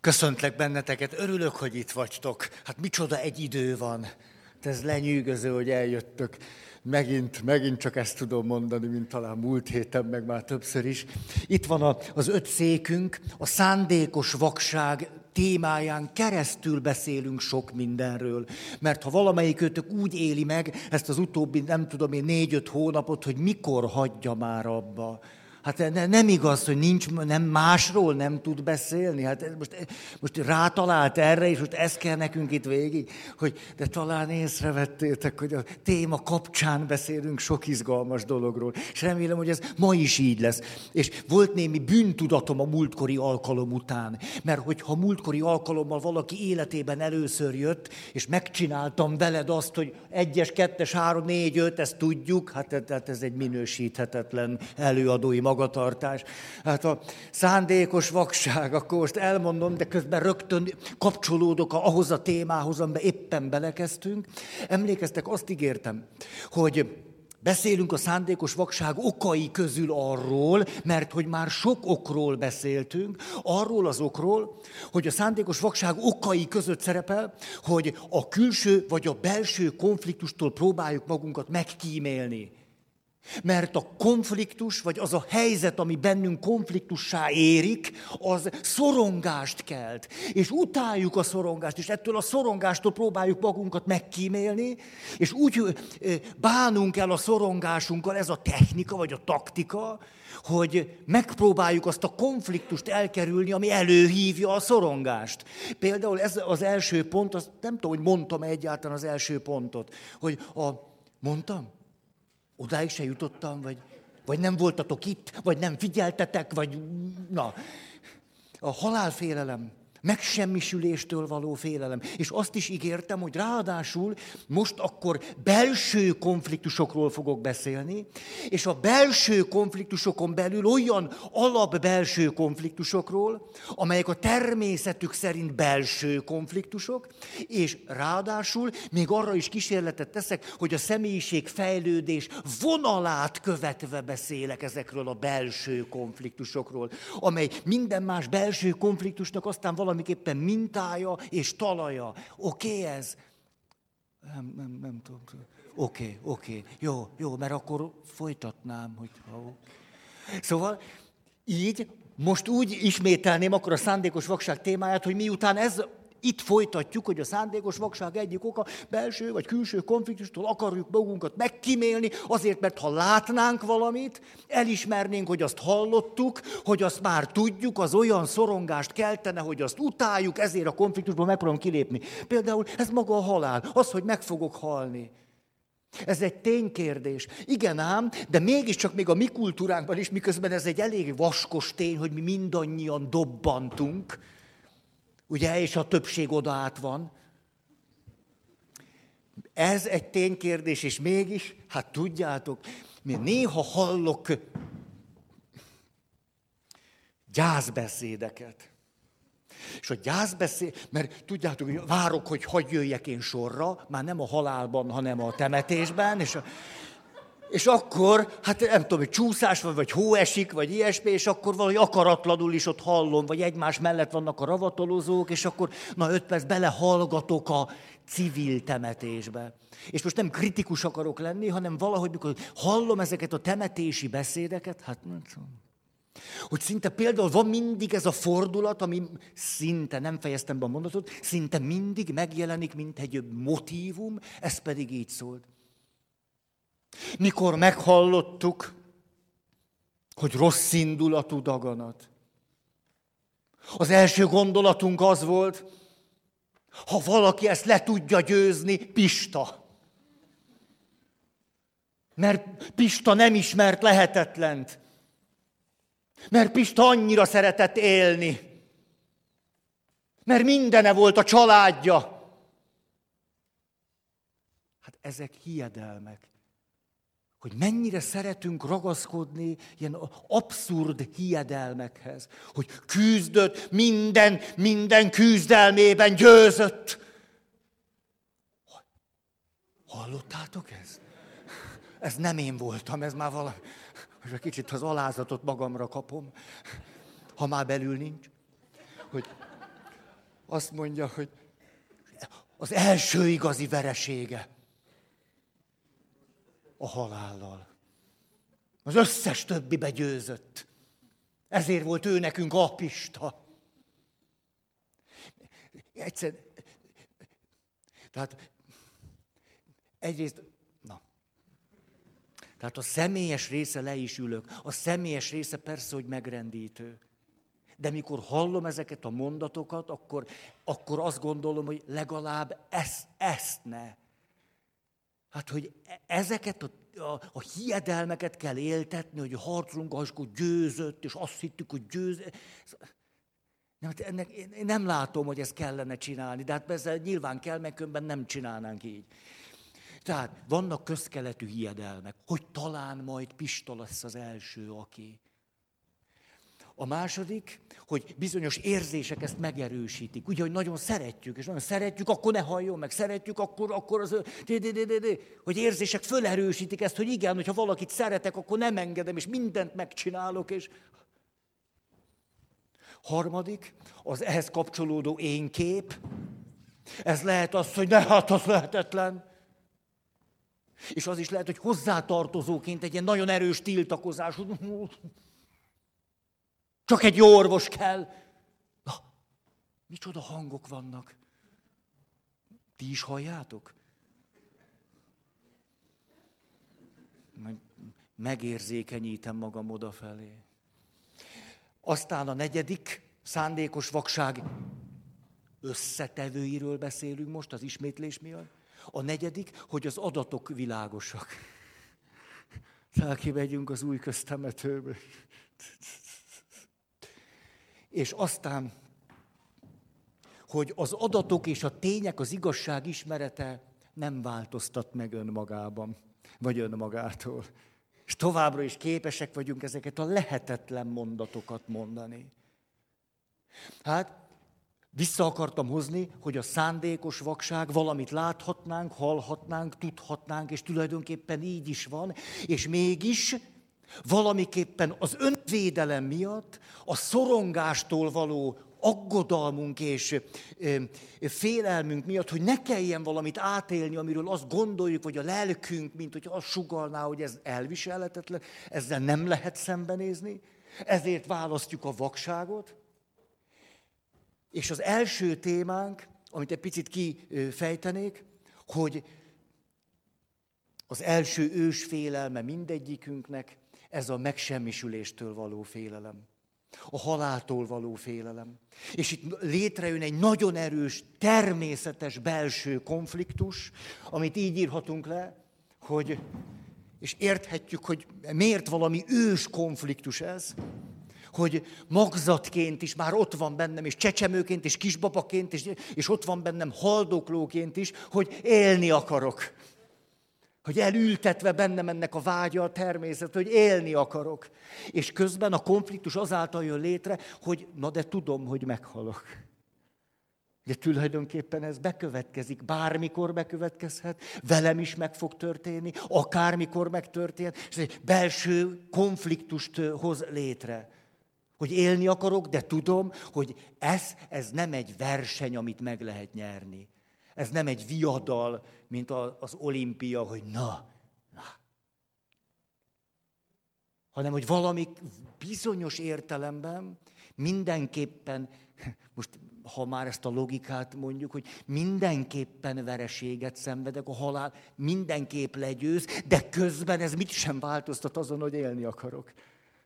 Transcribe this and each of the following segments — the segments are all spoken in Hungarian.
Köszöntlek benneteket, örülök, hogy itt vagytok. Hát micsoda egy idő van. Ez lenyűgöző, hogy eljöttök. Megint, megint csak ezt tudom mondani, mint talán múlt héten, meg már többször is. Itt van az öt székünk, a szándékos vakság témáján keresztül beszélünk sok mindenről. Mert ha valamelyik őtök úgy éli meg ezt az utóbbi, nem tudom én, négy-öt hónapot, hogy mikor hagyja már abba, Hát ne, nem igaz, hogy nincs, nem másról nem tud beszélni. Hát most, most rátalált erre, és most ez kell nekünk itt végig, hogy de talán észrevettétek, hogy a téma kapcsán beszélünk sok izgalmas dologról. És remélem, hogy ez ma is így lesz. És volt némi bűntudatom a múltkori alkalom után. Mert hogyha múltkori alkalommal valaki életében először jött, és megcsináltam veled azt, hogy egyes, kettes, három, négy, öt, ezt tudjuk, hát, hát ez egy minősíthetetlen előadói magatartás. Hát a szándékos vakság, akkor most elmondom, de közben rögtön kapcsolódok ahhoz a témához, amiben éppen belekezdtünk. Emlékeztek, azt ígértem, hogy Beszélünk a szándékos vakság okai közül arról, mert hogy már sok okról beszéltünk, arról az okról, hogy a szándékos vakság okai között szerepel, hogy a külső vagy a belső konfliktustól próbáljuk magunkat megkímélni. Mert a konfliktus, vagy az a helyzet, ami bennünk konfliktussá érik, az szorongást kelt. És utáljuk a szorongást, és ettől a szorongástól próbáljuk magunkat megkímélni, és úgy bánunk el a szorongásunkkal, ez a technika, vagy a taktika, hogy megpróbáljuk azt a konfliktust elkerülni, ami előhívja a szorongást. Például ez az első pont, azt nem tudom, hogy mondtam egyáltalán az első pontot, hogy a... Mondtam? Odáig se jutottam, vagy, vagy nem voltatok itt, vagy nem figyeltetek, vagy na. A halálfélelem Megsemmisüléstől való félelem. És azt is ígértem, hogy ráadásul most akkor belső konfliktusokról fogok beszélni, és a belső konfliktusokon belül olyan alap belső konfliktusokról, amelyek a természetük szerint belső konfliktusok, és ráadásul még arra is kísérletet teszek, hogy a személyiség fejlődés vonalát követve beszélek ezekről a belső konfliktusokról, amely minden más belső konfliktusnak aztán valami valamiképpen mintája és talaja. Oké okay ez? Nem, nem, nem tudom. Oké, okay, oké, okay. jó, jó, mert akkor folytatnám, hogy ha... Szóval így most úgy ismételném akkor a szándékos vakság témáját, hogy miután ez itt folytatjuk, hogy a szándékos vakság egyik oka belső vagy külső konfliktustól akarjuk magunkat megkímélni, azért, mert ha látnánk valamit, elismernénk, hogy azt hallottuk, hogy azt már tudjuk, az olyan szorongást keltene, hogy azt utáljuk, ezért a konfliktusból megpróbálunk kilépni. Például ez maga a halál, az, hogy meg fogok halni. Ez egy ténykérdés. Igen ám, de mégiscsak még a mi kultúránkban is, miközben ez egy elég vaskos tény, hogy mi mindannyian dobbantunk, Ugye, és a többség oda át van. Ez egy ténykérdés, és mégis, hát tudjátok, mi néha hallok gyászbeszédeket. És a gyászbeszéd, mert tudjátok, hogy várok, hogy hagyj jöjjek én sorra, már nem a halálban, hanem a temetésben, és a, és akkor, hát nem tudom, hogy csúszás van, vagy hó esik, vagy ilyesmi, és akkor valahogy akaratlanul is ott hallom, vagy egymás mellett vannak a ravatolozók, és akkor na öt perc belehallgatok a civil temetésbe. És most nem kritikus akarok lenni, hanem valahogy, mikor hallom ezeket a temetési beszédeket, hát nem tudom. Hogy szinte például van mindig ez a fordulat, ami szinte, nem fejeztem be a mondatot, szinte mindig megjelenik, mint egy motívum, ez pedig így szólt. Mikor meghallottuk, hogy rossz indulatú daganat. Az első gondolatunk az volt, ha valaki ezt le tudja győzni, Pista. Mert Pista nem ismert lehetetlent. Mert Pista annyira szeretett élni. Mert mindene volt a családja. Hát ezek hiedelmek hogy mennyire szeretünk ragaszkodni ilyen abszurd hiedelmekhez, hogy küzdött, minden, minden küzdelmében győzött. Hallottátok ezt? Ez nem én voltam, ez már valami. Most egy kicsit az alázatot magamra kapom, ha már belül nincs. Hogy azt mondja, hogy az első igazi veresége a halállal. Az összes többi begyőzött. Ezért volt ő nekünk apista. Egyszer, tehát egyrészt, na, tehát a személyes része le is ülök. A személyes része persze, hogy megrendítő. De mikor hallom ezeket a mondatokat, akkor, akkor azt gondolom, hogy legalább ezt, ezt ne. Hát, hogy e, ezeket a, a, a hiedelmeket kell éltetni, hogy harcolunk, akkor győzött, és azt hittük, hogy győzött. Nem, hát ennek, én nem látom, hogy ezt kellene csinálni, de hát ezzel nyilván kell, mert nem csinálnánk így. Tehát vannak közkeletű hiedelmek, hogy talán majd Pista lesz az első, aki. A második, hogy bizonyos érzések ezt megerősítik. Ugye, hogy nagyon szeretjük, és nagyon szeretjük, akkor ne halljon meg, szeretjük, akkor, akkor az... Hogy érzések fölerősítik ezt, hogy igen, hogyha valakit szeretek, akkor nem engedem, és mindent megcsinálok, és... Harmadik, az ehhez kapcsolódó énkép. Ez lehet az, hogy ne, hát az lehetetlen. És az is lehet, hogy hozzátartozóként egy ilyen nagyon erős tiltakozás, csak egy jó orvos kell. Na, micsoda hangok vannak. Ti is halljátok? Megérzékenyítem magam odafelé. Aztán a negyedik szándékos vakság összetevőiről beszélünk most az ismétlés miatt. A negyedik, hogy az adatok világosak. Felkimegyünk az új köztemetőbe. És aztán, hogy az adatok és a tények, az igazság ismerete nem változtat meg önmagában, vagy önmagától. És továbbra is képesek vagyunk ezeket a lehetetlen mondatokat mondani. Hát, vissza akartam hozni, hogy a szándékos vakság valamit láthatnánk, hallhatnánk, tudhatnánk, és tulajdonképpen így is van, és mégis valamiképpen az önvédelem miatt, a szorongástól való aggodalmunk és félelmünk miatt, hogy ne kelljen valamit átélni, amiről azt gondoljuk, hogy a lelkünk, mint hogy azt sugalná, hogy ez elviselhetetlen, ezzel nem lehet szembenézni, ezért választjuk a vakságot. És az első témánk, amit egy picit kifejtenék, hogy az első ős félelme mindegyikünknek, ez a megsemmisüléstől való félelem. A haláltól való félelem. És itt létrejön egy nagyon erős, természetes belső konfliktus, amit így írhatunk le, hogy, és érthetjük, hogy miért valami ős konfliktus ez, hogy magzatként is már ott van bennem, és csecsemőként, és kisbabaként, és, és ott van bennem haldoklóként is, hogy élni akarok hogy elültetve bennem ennek a vágya a természet, hogy élni akarok. És közben a konfliktus azáltal jön létre, hogy na de tudom, hogy meghalok. De tulajdonképpen ez bekövetkezik, bármikor bekövetkezhet, velem is meg fog történni, akármikor megtörténhet, és egy belső konfliktust hoz létre. Hogy élni akarok, de tudom, hogy ez, ez nem egy verseny, amit meg lehet nyerni. Ez nem egy viadal, mint az olimpia, hogy na, na. Hanem, hogy valami bizonyos értelemben mindenképpen, most ha már ezt a logikát mondjuk, hogy mindenképpen vereséget szenvedek, a halál mindenképp legyőz, de közben ez mit sem változtat azon, hogy élni akarok.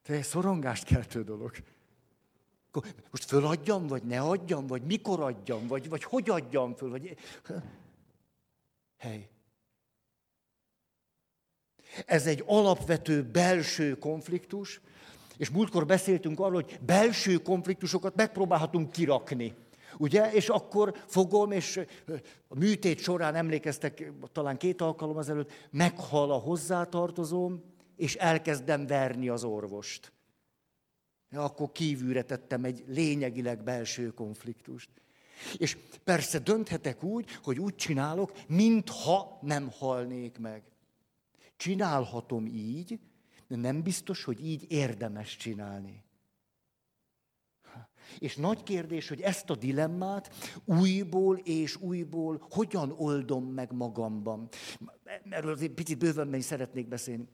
Tehát egy szorongást keltő dolog. Most föladjam, vagy ne adjam, vagy mikor adjam, vagy, vagy hogy adjam föl, vagy... Hely. Ez egy alapvető belső konfliktus, és múltkor beszéltünk arról, hogy belső konfliktusokat megpróbálhatunk kirakni. Ugye? És akkor fogom, és a műtét során emlékeztek, talán két alkalom ezelőtt, meghal a hozzátartozóm, és elkezdem verni az orvost akkor kívülre tettem egy lényegileg belső konfliktust. És persze dönthetek úgy, hogy úgy csinálok, mintha nem halnék meg. Csinálhatom így, de nem biztos, hogy így érdemes csinálni. És nagy kérdés, hogy ezt a dilemmát újból és újból hogyan oldom meg magamban. Erről azért picit bővebben is szeretnék beszélni.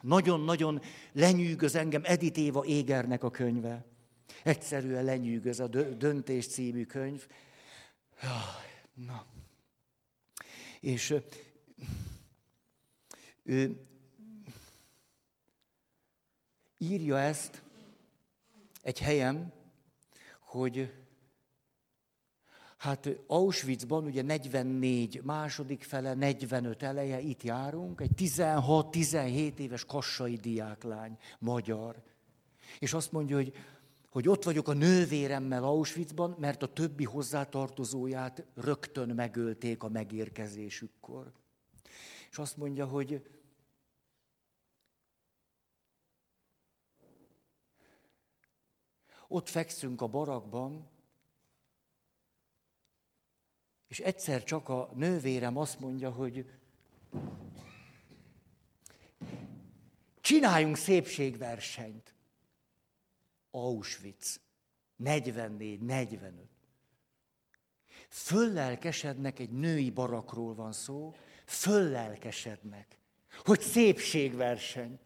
Nagyon-nagyon lenyűgöz engem Edith Éva Égernek a könyve. Egyszerűen lenyűgöz a Döntés című könyv. Na. És ő írja ezt egy helyen, hogy hát Auschwitzban ugye 44 második fele, 45 eleje, itt járunk, egy 16-17 éves kassai diáklány, magyar. És azt mondja, hogy, hogy ott vagyok a nővéremmel Auschwitzban, mert a többi hozzátartozóját rögtön megölték a megérkezésükkor. És azt mondja, hogy Ott fekszünk a barakban, és egyszer csak a nővérem azt mondja, hogy csináljunk szépségversenyt. Auschwitz. 44, 45. Föllelkesednek, egy női barakról van szó, föllelkesednek, hogy szépségverseny.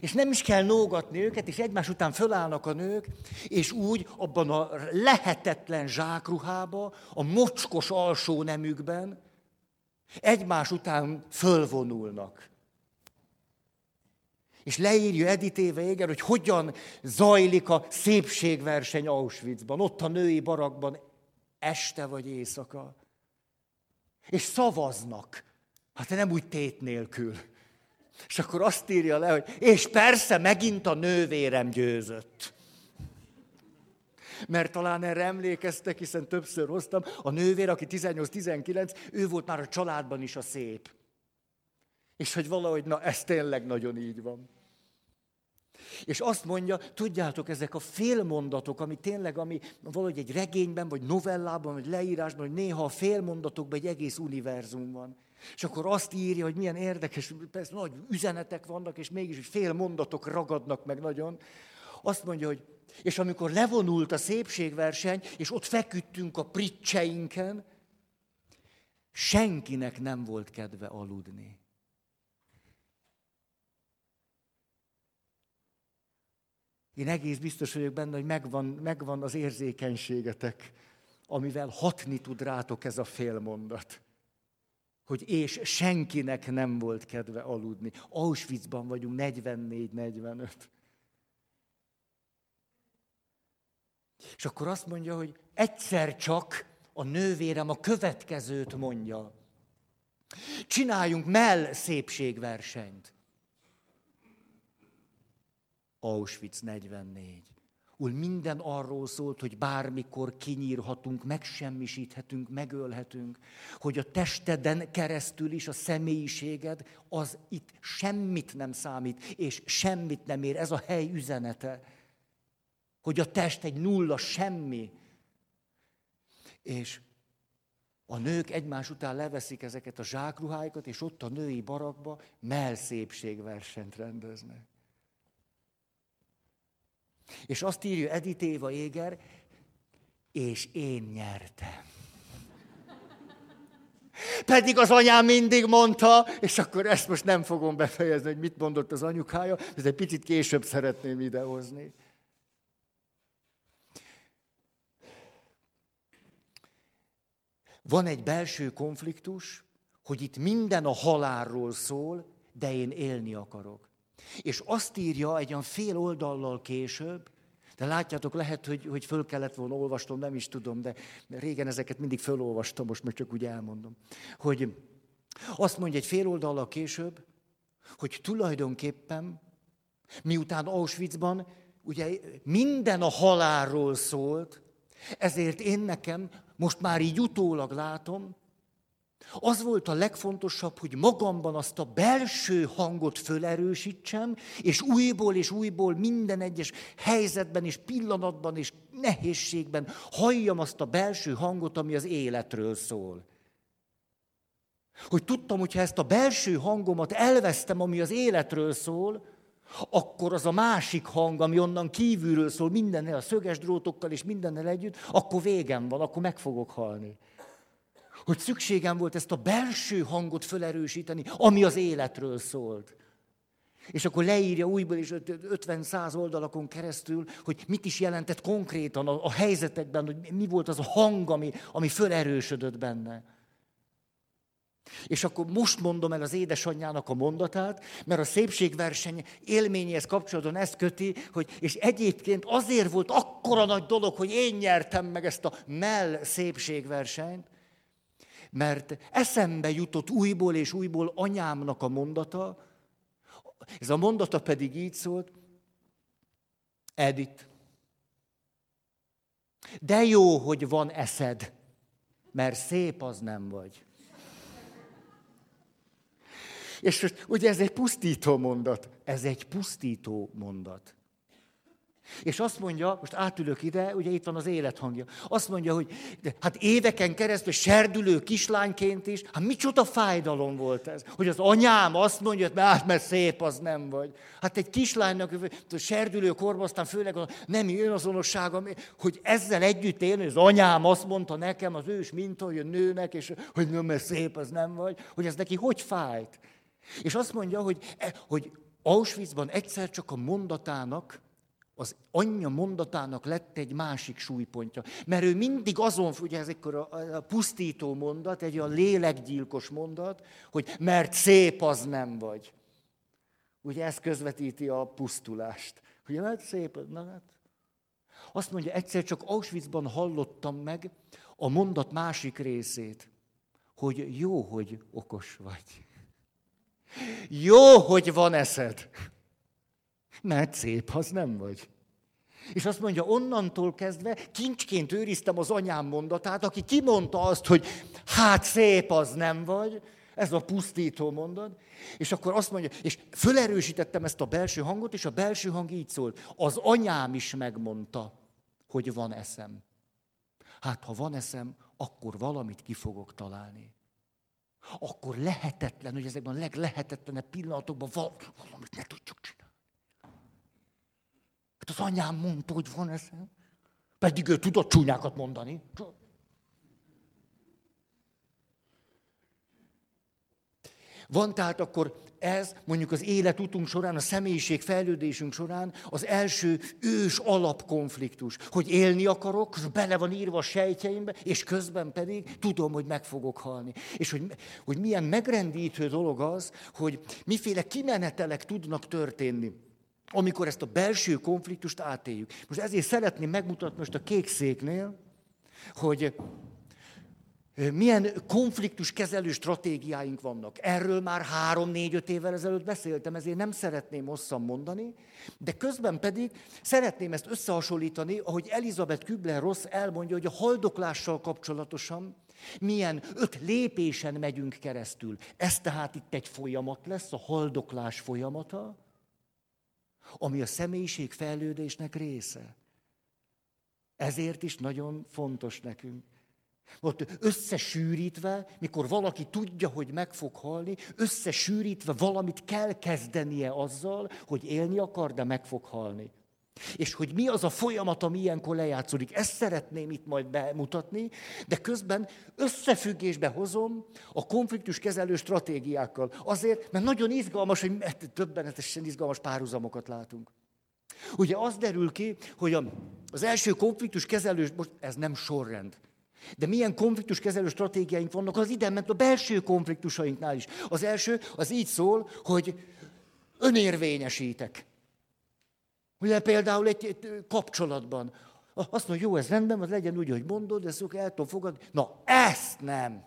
És nem is kell nógatni őket, és egymás után fölállnak a nők, és úgy abban a lehetetlen zsákruhába, a mocskos alsó nemükben egymás után fölvonulnak. És leírja Edith Éger, hogy hogyan zajlik a szépségverseny Auschwitzban, ott a női barakban, este vagy éjszaka. És szavaznak. Hát nem úgy tét nélkül. És akkor azt írja le, hogy és persze megint a nővérem győzött. Mert talán erre emlékeztek, hiszen többször hoztam, a nővér, aki 18-19, ő volt már a családban is a szép. És hogy valahogy, na ez tényleg nagyon így van. És azt mondja, tudjátok, ezek a félmondatok, ami tényleg, ami valahogy egy regényben, vagy novellában, vagy leírásban, hogy néha a félmondatokban egy egész univerzum van. És akkor azt írja, hogy milyen érdekes, persze nagy üzenetek vannak, és mégis fél mondatok ragadnak meg nagyon. Azt mondja, hogy és amikor levonult a szépségverseny, és ott feküdtünk a pricseinken, senkinek nem volt kedve aludni. Én egész biztos vagyok benne, hogy megvan, megvan az érzékenységetek, amivel hatni tud rátok ez a félmondat hogy és senkinek nem volt kedve aludni. Auschwitzban vagyunk 44-45. És akkor azt mondja, hogy egyszer csak a nővérem a következőt mondja. Csináljunk mell szépségversenyt. Auschwitz 44. Úr minden arról szólt, hogy bármikor kinyírhatunk, megsemmisíthetünk, megölhetünk, hogy a testeden keresztül is a személyiséged az itt semmit nem számít, és semmit nem ér. Ez a hely üzenete, hogy a test egy nulla, semmi. És a nők egymás után leveszik ezeket a zsákruháikat, és ott a női barakba melszépségversenyt rendeznek. És azt írja Edith Éva Éger, és én nyertem. Pedig az anyám mindig mondta, és akkor ezt most nem fogom befejezni, hogy mit mondott az anyukája, ez egy picit később szeretném idehozni. Van egy belső konfliktus, hogy itt minden a halálról szól, de én élni akarok. És azt írja egy olyan fél oldallal később, de látjátok, lehet, hogy, hogy föl kellett volna olvastom, nem is tudom, de régen ezeket mindig fölolvastam, most meg csak úgy elmondom. Hogy azt mondja egy fél oldallal később, hogy tulajdonképpen, miután Auschwitzban ugye minden a halálról szólt, ezért én nekem most már így utólag látom, az volt a legfontosabb, hogy magamban azt a belső hangot fölerősítsem, és újból és újból minden egyes helyzetben és pillanatban és nehézségben halljam azt a belső hangot, ami az életről szól. Hogy tudtam, hogy ha ezt a belső hangomat elvesztem, ami az életről szól, akkor az a másik hang, ami onnan kívülről szól, mindennel, a szöges drótokkal és mindennel együtt, akkor végem van, akkor meg fogok halni. Hogy szükségem volt ezt a belső hangot felerősíteni, ami az életről szólt. És akkor leírja újból is 50-100 oldalakon keresztül, hogy mit is jelentett konkrétan a, a helyzetekben, hogy mi volt az a hang, ami, ami fölerősödött benne. És akkor most mondom el az édesanyjának a mondatát, mert a szépségverseny élményéhez kapcsolatban ezt köti, hogy és egyébként azért volt akkora nagy dolog, hogy én nyertem meg ezt a mell szépségversenyt, mert eszembe jutott újból és újból anyámnak a mondata, ez a mondata pedig így szólt, Edith, de jó, hogy van eszed, mert szép az nem vagy. És most, ugye ez egy pusztító mondat. Ez egy pusztító mondat. És azt mondja, most átülök ide, ugye itt van az élethangja, azt mondja, hogy de, hát éveken keresztül serdülő kislányként is, hát micsoda fájdalom volt ez, hogy az anyám azt mondja, hogy hát, mert szép az nem vagy. Hát egy kislánynak a serdülő korban, aztán főleg a nemi önazonossága, hogy ezzel együtt élni, az anyám azt mondta nekem, az ős minta, hogy a nőnek, és hogy nem, mert szép az nem vagy, hogy ez neki hogy fájt. És azt mondja, hogy, e, hogy Auschwitzban egyszer csak a mondatának, az anyja mondatának lett egy másik súlypontja. Mert ő mindig azon, ugye ez egy a, a pusztító mondat, egy olyan lélekgyilkos mondat, hogy mert szép az nem vagy. Ugye ez közvetíti a pusztulást. Ugye mert szép, na hát. Azt mondja, egyszer csak Auschwitzban hallottam meg a mondat másik részét, hogy jó, hogy okos vagy. Jó, hogy van eszed. Mert szép, az nem vagy. És azt mondja, onnantól kezdve kincsként őriztem az anyám mondatát, aki kimondta azt, hogy hát szép az nem vagy, ez a pusztító mondat, és akkor azt mondja, és fölerősítettem ezt a belső hangot, és a belső hang így szólt, az anyám is megmondta, hogy van eszem. Hát ha van eszem, akkor valamit ki fogok találni akkor lehetetlen, hogy ezekben a leglehetetlenebb pillanatokban valamit ne tudjuk csinálni. Hát az anyám mondta, hogy van ez. Pedig ő tudott csúnyákat mondani. Van tehát akkor ez mondjuk az életutunk során, a személyiség fejlődésünk során az első ős alapkonfliktus, hogy élni akarok, bele van írva a sejtjeimbe, és közben pedig tudom, hogy meg fogok halni. És hogy, hogy milyen megrendítő dolog az, hogy miféle kimenetelek tudnak történni amikor ezt a belső konfliktust átéljük. Most ezért szeretném megmutatni most a kék széknél, hogy milyen konfliktuskezelő stratégiáink vannak. Erről már három, négy, öt évvel ezelőtt beszéltem, ezért nem szeretném hosszan mondani, de közben pedig szeretném ezt összehasonlítani, ahogy Elizabeth Kübler-Ross elmondja, hogy a haldoklással kapcsolatosan milyen öt lépésen megyünk keresztül. Ez tehát itt egy folyamat lesz, a haldoklás folyamata, ami a személyiség fejlődésnek része. Ezért is nagyon fontos nekünk. Ott összesűrítve, mikor valaki tudja, hogy meg fog halni, összesűrítve valamit kell kezdenie azzal, hogy élni akar, de meg fog halni. És hogy mi az a folyamat, ami ilyenkor lejátszódik. Ezt szeretném itt majd bemutatni, de közben összefüggésbe hozom a konfliktus kezelő stratégiákkal. Azért, mert nagyon izgalmas, hogy többenetesen izgalmas párhuzamokat látunk. Ugye az derül ki, hogy az első konfliktus kezelő, most ez nem sorrend, de milyen konfliktus kezelő stratégiáink vannak, az ide ment a belső konfliktusainknál is. Az első, az így szól, hogy önérvényesítek. Ugye például egy, egy kapcsolatban. Azt mondja, jó, ez rendben, az legyen úgy, hogy mondod, ezt el tudom fogadni. Na, ezt nem.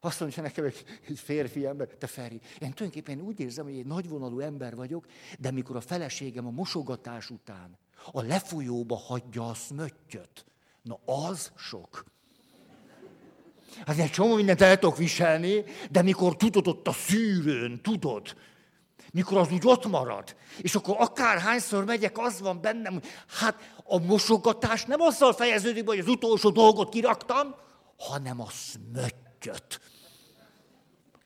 Azt mondja nekem egy, egy férfi ember, te Feri, én tulajdonképpen úgy érzem, hogy egy nagyvonalú ember vagyok, de mikor a feleségem a mosogatás után a lefolyóba hagyja a szmöttyöt, na az sok. Hát egy csomó mindent el tudok viselni, de mikor tudod ott a szűrőn, tudod, mikor az úgy ott marad, és akkor akárhányszor megyek, az van bennem, hogy hát a mosogatás nem azzal fejeződik, hogy az utolsó dolgot kiraktam, hanem a szmöttyöt.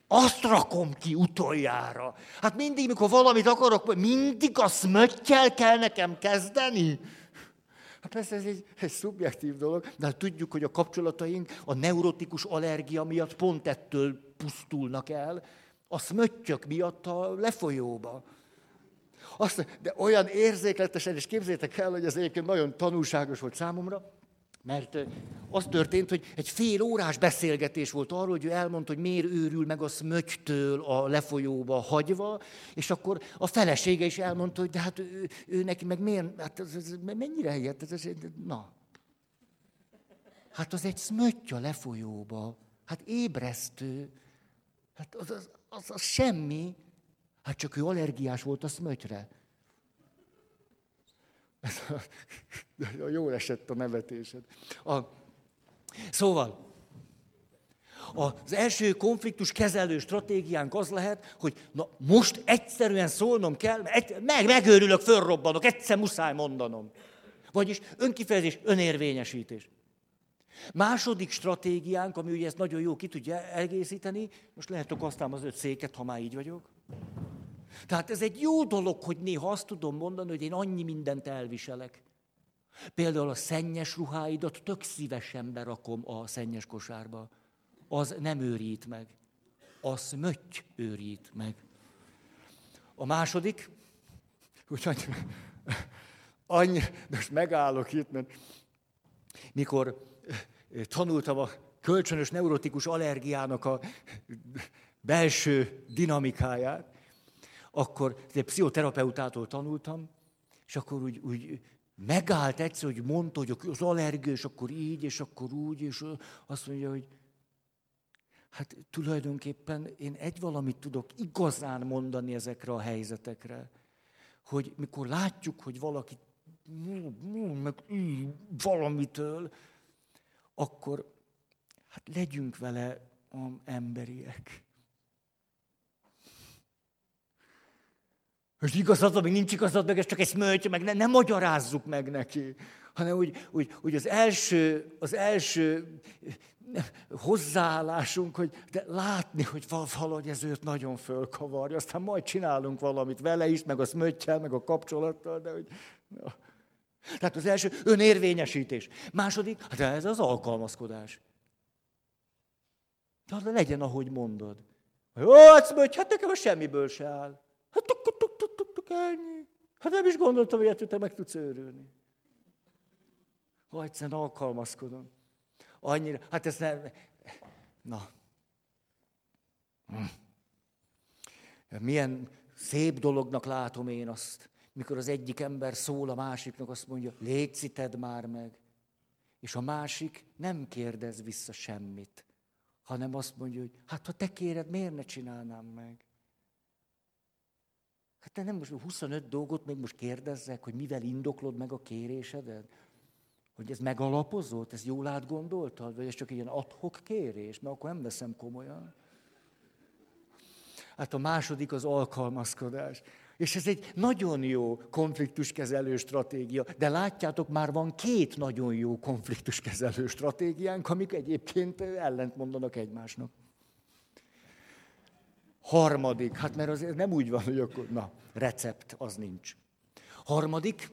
Azt rakom ki utoljára. Hát mindig, mikor valamit akarok, mindig a smöttyel kell nekem kezdeni. Hát persze ez egy, egy szubjektív dolog, de hát tudjuk, hogy a kapcsolataink a neurotikus allergia miatt pont ettől pusztulnak el, a szmöttyök miatt a lefolyóba. Azt, de olyan érzékletesen, és képzétek el, hogy ez egyébként nagyon tanulságos volt számomra, mert az történt, hogy egy fél órás beszélgetés volt arról, hogy ő elmondta, hogy miért őrül meg a szmögytől a lefolyóba hagyva, és akkor a felesége is elmondta, hogy de hát ő, ő neki meg miért, hát ez, ez, mennyire helyett, ez, ez, na. Hát az egy szmötty a lefolyóba, hát ébresztő, hát az, az, az, az semmi, hát csak ő allergiás volt a szmötyre. Jól esett a nevetésed. A, szóval, az első konfliktus kezelő stratégiánk az lehet, hogy na most egyszerűen szólnom kell, egy, meg, megőrülök, fölrobbanok, egyszer muszáj mondanom. Vagyis önkifejezés, önérvényesítés. Második stratégiánk, ami ugye ezt nagyon jó ki tudja egészíteni, most lehet aztán az öt széket, ha már így vagyok. Tehát ez egy jó dolog, hogy néha azt tudom mondani, hogy én annyi mindent elviselek. Például a szennyes ruháidat tök szívesen berakom a szennyes kosárba. Az nem őrít meg. Az möty őrít meg. A második, úgyhogy annyi, most megállok itt, mert mikor tanultam a kölcsönös neurotikus allergiának a belső dinamikáját, akkor egy pszichoterapeutától tanultam, és akkor úgy, úgy megállt egyszer, hogy mondta, hogy az allergiás, akkor így, és akkor úgy, és azt mondja, hogy hát tulajdonképpen én egy valamit tudok igazán mondani ezekre a helyzetekre, hogy mikor látjuk, hogy valaki meg valamitől, akkor hát legyünk vele emberiek. Most igazad van, még nincs igazad, meg ez csak egy smölty, meg ne, nem magyarázzuk meg neki, hanem úgy, úgy, úgy az első, az első hozzáállásunk, hogy de látni, hogy valahogy ez őt nagyon fölkavarja, aztán majd csinálunk valamit vele is, meg a smöttyel, meg a kapcsolattal, de hogy... Na. Tehát az első önérvényesítés. Második, hát ez az alkalmazkodás. De legyen, ahogy mondod. Jó, hát, hát nekem a semmiből se áll. Hát tuk, tuk, tuk, tuk, tuk, ennyi. Hát nem is gondoltam, hogy ettől te meg tudsz őrülni. Ha egyszerűen alkalmazkodom. Annyira, hát ez nem... Na. Hm. Milyen szép dolognak látom én azt, mikor az egyik ember szól a másiknak, azt mondja, légy már meg. És a másik nem kérdez vissza semmit, hanem azt mondja, hogy hát ha te kéred, miért ne csinálnám meg? Hát te nem most 25 dolgot még most kérdezzek, hogy mivel indoklod meg a kérésedet? Hogy ez megalapozott, ez jól átgondoltad, vagy ez csak egy ilyen adhok kérés, mert akkor nem veszem komolyan. Hát a második az alkalmazkodás. És ez egy nagyon jó konfliktuskezelő stratégia. De látjátok, már van két nagyon jó konfliktuskezelő stratégiánk, amik egyébként ellent mondanak egymásnak. Harmadik, hát mert azért nem úgy van, hogy akkor, na, recept az nincs. Harmadik,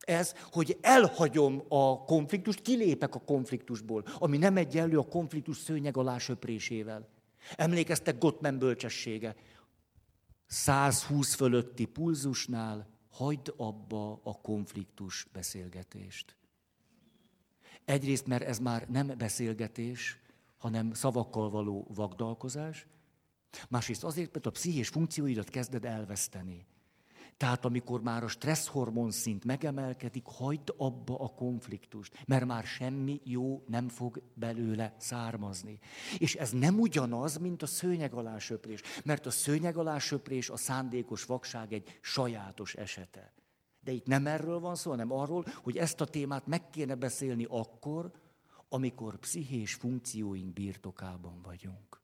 ez, hogy elhagyom a konfliktust, kilépek a konfliktusból, ami nem egyenlő a konfliktus szőnyeg alá söprésével. Emlékeztek Gottman bölcsessége. 120 fölötti pulzusnál hagyd abba a konfliktus beszélgetést. Egyrészt, mert ez már nem beszélgetés, hanem szavakkal való vagdalkozás, Másrészt azért, mert a pszichés funkcióidat kezded elveszteni. Tehát amikor már a stresszhormon szint megemelkedik, hagyd abba a konfliktust, mert már semmi jó nem fog belőle származni. És ez nem ugyanaz, mint a szőnyeg alá söprés, mert a szőnyeg alá söprés a szándékos vakság egy sajátos esete. De itt nem erről van szó, hanem arról, hogy ezt a témát meg kéne beszélni akkor, amikor pszichés funkcióink birtokában vagyunk.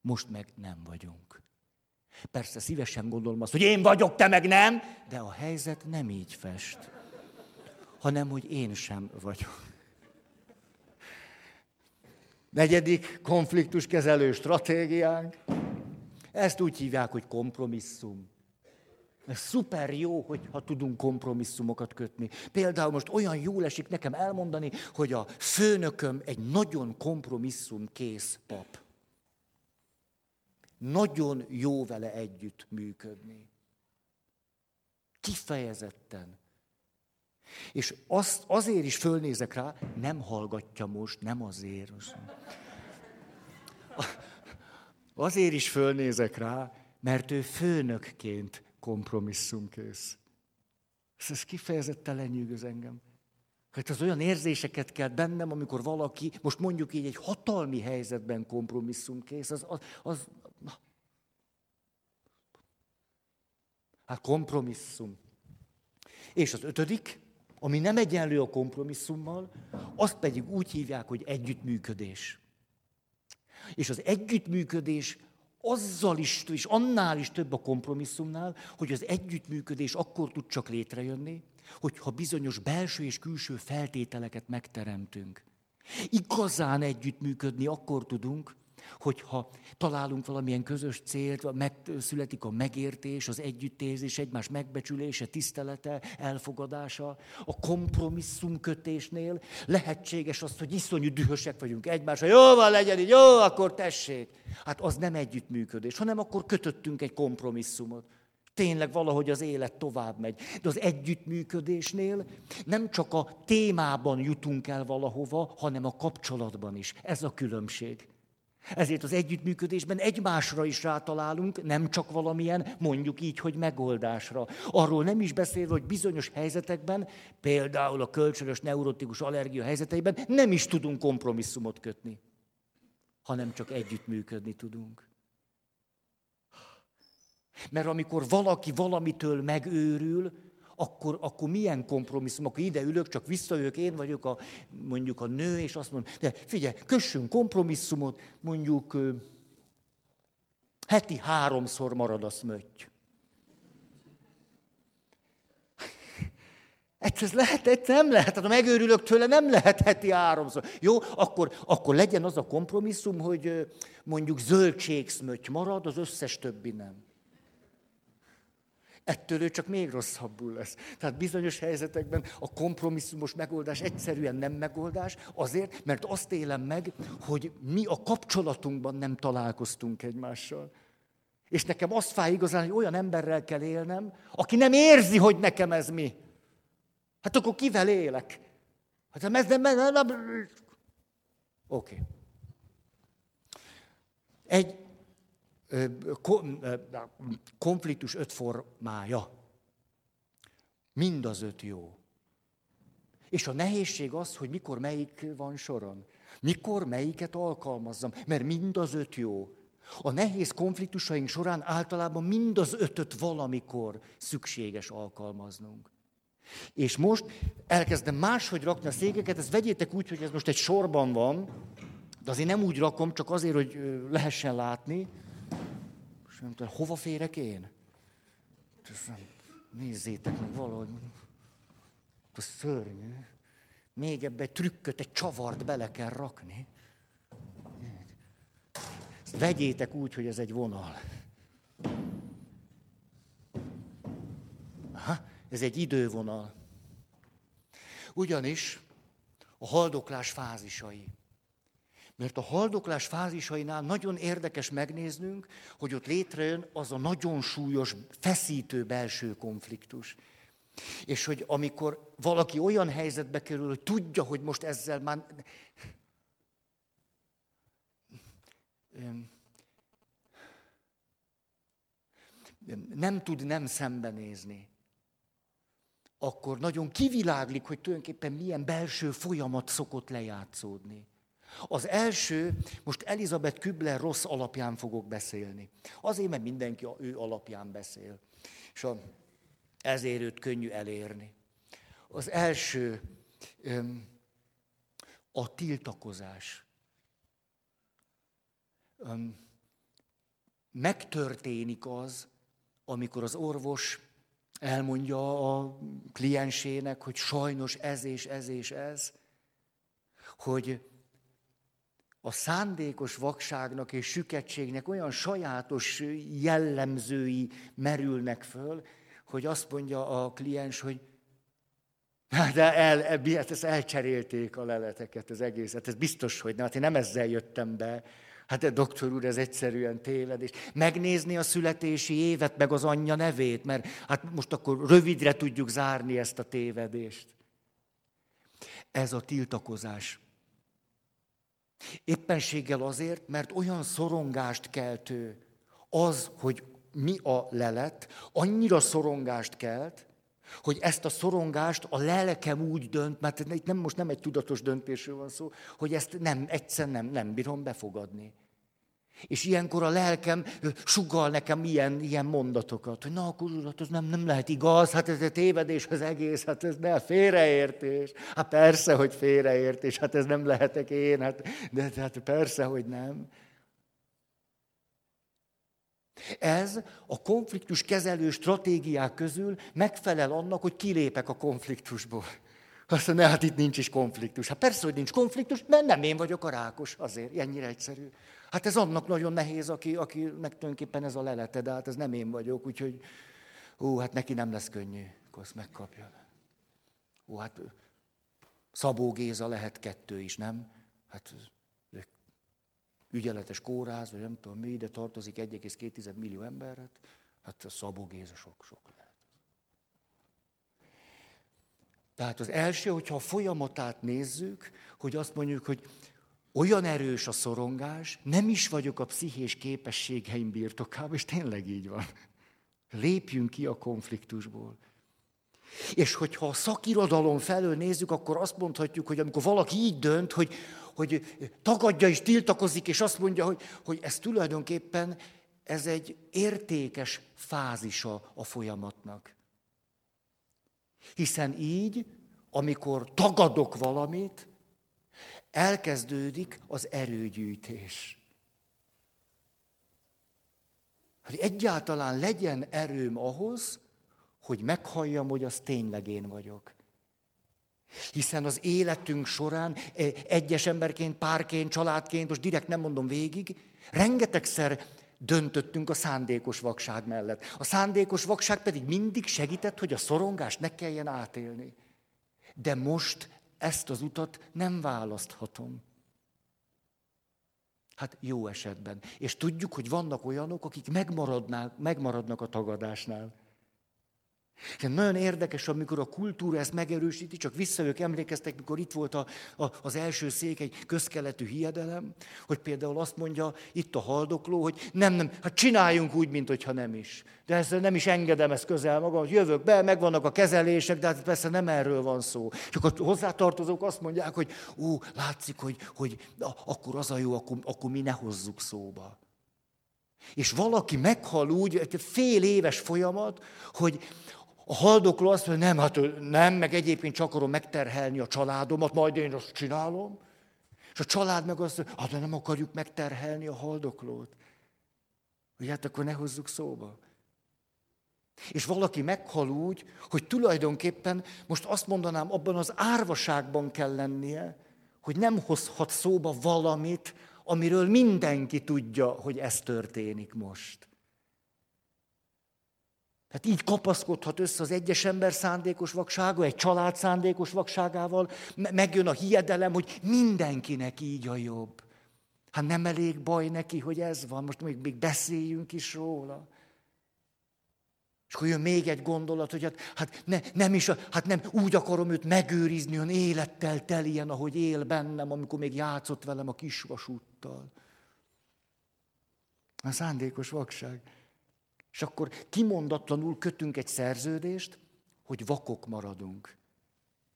Most meg nem vagyunk. Persze szívesen gondolom azt, hogy én vagyok, te meg nem, de a helyzet nem így fest, hanem hogy én sem vagyok. Negyedik konfliktuskezelő stratégiánk. Ezt úgy hívják, hogy kompromisszum. Ez szuper jó, hogyha tudunk kompromisszumokat kötni. Például most olyan jól esik nekem elmondani, hogy a főnököm egy nagyon kompromisszum kész pap. Nagyon jó vele együtt működni. Kifejezetten. És azt, azért is fölnézek rá, nem hallgatja most, nem azért. Azért is fölnézek rá, mert ő főnökként kompromisszumkész. Ez kifejezetten lenyűgöz engem. Hát az olyan érzéseket kell bennem, amikor valaki, most mondjuk így egy hatalmi helyzetben kompromisszumkész, az, az, az na. Hát kompromisszum. És az ötödik, ami nem egyenlő a kompromisszummal, azt pedig úgy hívják, hogy együttműködés. És az együttműködés azzal is, és annál is több a kompromisszumnál, hogy az együttműködés akkor tud csak létrejönni, hogyha bizonyos belső és külső feltételeket megteremtünk. Igazán együttműködni akkor tudunk, hogyha találunk valamilyen közös célt, megszületik a megértés, az együttérzés, egymás megbecsülése, tisztelete, elfogadása, a kompromisszumkötésnél lehetséges az, hogy iszonyú dühösek vagyunk egymásra, jó van, legyen így, jó, akkor tessék. Hát az nem együttműködés, hanem akkor kötöttünk egy kompromisszumot. Tényleg valahogy az élet tovább megy. De az együttműködésnél nem csak a témában jutunk el valahova, hanem a kapcsolatban is. Ez a különbség. Ezért az együttműködésben egymásra is rátalálunk, nem csak valamilyen, mondjuk így, hogy megoldásra. Arról nem is beszélve, hogy bizonyos helyzetekben, például a kölcsönös neurotikus allergia helyzeteiben nem is tudunk kompromisszumot kötni, hanem csak együttműködni tudunk. Mert amikor valaki valamitől megőrül, akkor, akkor milyen kompromisszum, akkor ide ülök, csak visszajövök, én vagyok a, mondjuk a nő, és azt mondom, de figyelj, kössünk kompromisszumot, mondjuk heti háromszor marad a szmötty. Ez lehet, ez nem lehet, hát ha megőrülök tőle, nem lehet heti háromszor. Jó, akkor, akkor legyen az a kompromisszum, hogy mondjuk zöldségszmöty marad, az összes többi nem ettől ő csak még rosszabbul lesz. Tehát bizonyos helyzetekben a kompromisszumos megoldás egyszerűen nem megoldás, azért, mert azt élem meg, hogy mi a kapcsolatunkban nem találkoztunk egymással. És nekem azt fáj igazán, hogy olyan emberrel kell élnem, aki nem érzi, hogy nekem ez mi. Hát akkor kivel élek? Hát ez nem... nem, nem. Oké. Okay. Egy konfliktus öt formája. Mind az öt jó. És a nehézség az, hogy mikor melyik van soron. Mikor melyiket alkalmazzam, mert mind az öt jó. A nehéz konfliktusaink során általában mind az ötöt valamikor szükséges alkalmaznunk. És most elkezdem máshogy rakni a székeket, ezt vegyétek úgy, hogy ez most egy sorban van, de azért nem úgy rakom, csak azért, hogy lehessen látni, és nem tudom, hova férek én? Nézzétek meg valahogy. Ez szörnyű. Még ebbe egy trükköt, egy csavart bele kell rakni. Vegyétek úgy, hogy ez egy vonal. Aha, ez egy idővonal. Ugyanis a haldoklás fázisai. Mert a haldoklás fázisainál nagyon érdekes megnéznünk, hogy ott létrejön az a nagyon súlyos, feszítő belső konfliktus. És hogy amikor valaki olyan helyzetbe kerül, hogy tudja, hogy most ezzel már nem tud nem szembenézni, akkor nagyon kiviláglik, hogy tulajdonképpen milyen belső folyamat szokott lejátszódni. Az első, most Elizabeth Kübler rossz alapján fogok beszélni. Azért, mert mindenki a ő alapján beszél. És a, ezért őt könnyű elérni. Az első a tiltakozás. Megtörténik az, amikor az orvos elmondja a kliensének, hogy sajnos ez és ez és ez, hogy a szándékos vakságnak és süketségnek olyan sajátos jellemzői merülnek föl, hogy azt mondja a kliens, hogy de el, hát ezt elcserélték a leleteket, az egészet. Ez biztos, hogy nem. Hát én nem ezzel jöttem be. Hát doktor úr, ez egyszerűen tévedés. Megnézni a születési évet, meg az anyja nevét, mert hát most akkor rövidre tudjuk zárni ezt a tévedést. Ez a tiltakozás. Éppenséggel azért, mert olyan szorongást keltő az, hogy mi a lelet, annyira szorongást kelt, hogy ezt a szorongást a lelkem úgy dönt, mert itt nem, most nem egy tudatos döntésről van szó, hogy ezt nem, egyszer nem, nem bírom befogadni. És ilyenkor a lelkem sugal nekem ilyen, ilyen mondatokat, hogy na akkor urat, ez nem, nem lehet igaz, hát ez egy tévedés az egész, hát ez ne, félreértés. Hát persze, hogy félreértés, hát ez nem lehetek én, hát, de hát persze, hogy nem. Ez a konfliktus kezelő stratégiák közül megfelel annak, hogy kilépek a konfliktusból. Azt mondja, hát itt nincs is konfliktus. Hát persze, hogy nincs konfliktus, mert nem én vagyok a rákos, azért, ennyire egyszerű. Hát ez annak nagyon nehéz, aki, aki meg tulajdonképpen ez a lelete, de hát ez nem én vagyok, úgyhogy ó, hát neki nem lesz könnyű, akkor azt megkapja. Ó, hát Szabó Géza lehet kettő is, nem? Hát ügyeletes kóráz, vagy nem tudom mi, de tartozik 1,2 millió emberet, hát a Szabó Géza sok-sok lehet. Tehát az első, hogyha a folyamatát nézzük, hogy azt mondjuk, hogy olyan erős a szorongás, nem is vagyok a pszichés képességeim birtokában, és tényleg így van. Lépjünk ki a konfliktusból. És hogyha a szakirodalom felől nézzük, akkor azt mondhatjuk, hogy amikor valaki így dönt, hogy, hogy tagadja és tiltakozik, és azt mondja, hogy, hogy ez tulajdonképpen ez egy értékes fázisa a folyamatnak. Hiszen így, amikor tagadok valamit, elkezdődik az erőgyűjtés. Hogy egyáltalán legyen erőm ahhoz, hogy meghalljam, hogy az tényleg én vagyok. Hiszen az életünk során e, egyes emberként, párként, családként, most direkt nem mondom végig, rengetegszer döntöttünk a szándékos vakság mellett. A szándékos vakság pedig mindig segített, hogy a szorongást ne kelljen átélni. De most ezt az utat nem választhatom. Hát jó esetben. És tudjuk, hogy vannak olyanok, akik megmaradnak a tagadásnál. És nagyon érdekes, amikor a kultúra ezt megerősíti, csak visszajövök, emlékeztek, mikor itt volt a, a, az első szék, egy közkeletű hiedelem, hogy például azt mondja itt a haldokló, hogy nem, nem, hát csináljunk úgy, mint hogyha nem is. De ezt nem is engedem ezt közel magam, hogy jövök be, megvannak a kezelések, de hát persze nem erről van szó. Csak a hozzátartozók azt mondják, hogy ú, látszik, hogy, hogy akkor az a jó, akkor, akkor mi ne hozzuk szóba. És valaki meghal úgy, egy fél éves folyamat, hogy a haldokló azt mondja, nem, hát nem, meg egyébként csak akarom megterhelni a családomat, majd én azt csinálom. És a család meg azt mondja, hát nem akarjuk megterhelni a haldoklót. Hogy hát akkor ne hozzuk szóba. És valaki meghal úgy, hogy tulajdonképpen most azt mondanám, abban az árvaságban kell lennie, hogy nem hozhat szóba valamit, amiről mindenki tudja, hogy ez történik most. Tehát így kapaszkodhat össze az egyes ember szándékos vaksága, egy család szándékos vakságával, megjön a hiedelem, hogy mindenkinek így a jobb. Hát nem elég baj neki, hogy ez van, most még, még beszéljünk is róla. És akkor jön még egy gondolat, hogy hát, hát ne, nem is, hát nem úgy akarom őt megőrizni, olyan élettel teljen, ahogy él bennem, amikor még játszott velem a kisvasúttal. A szándékos vakság. És akkor kimondatlanul kötünk egy szerződést, hogy vakok maradunk.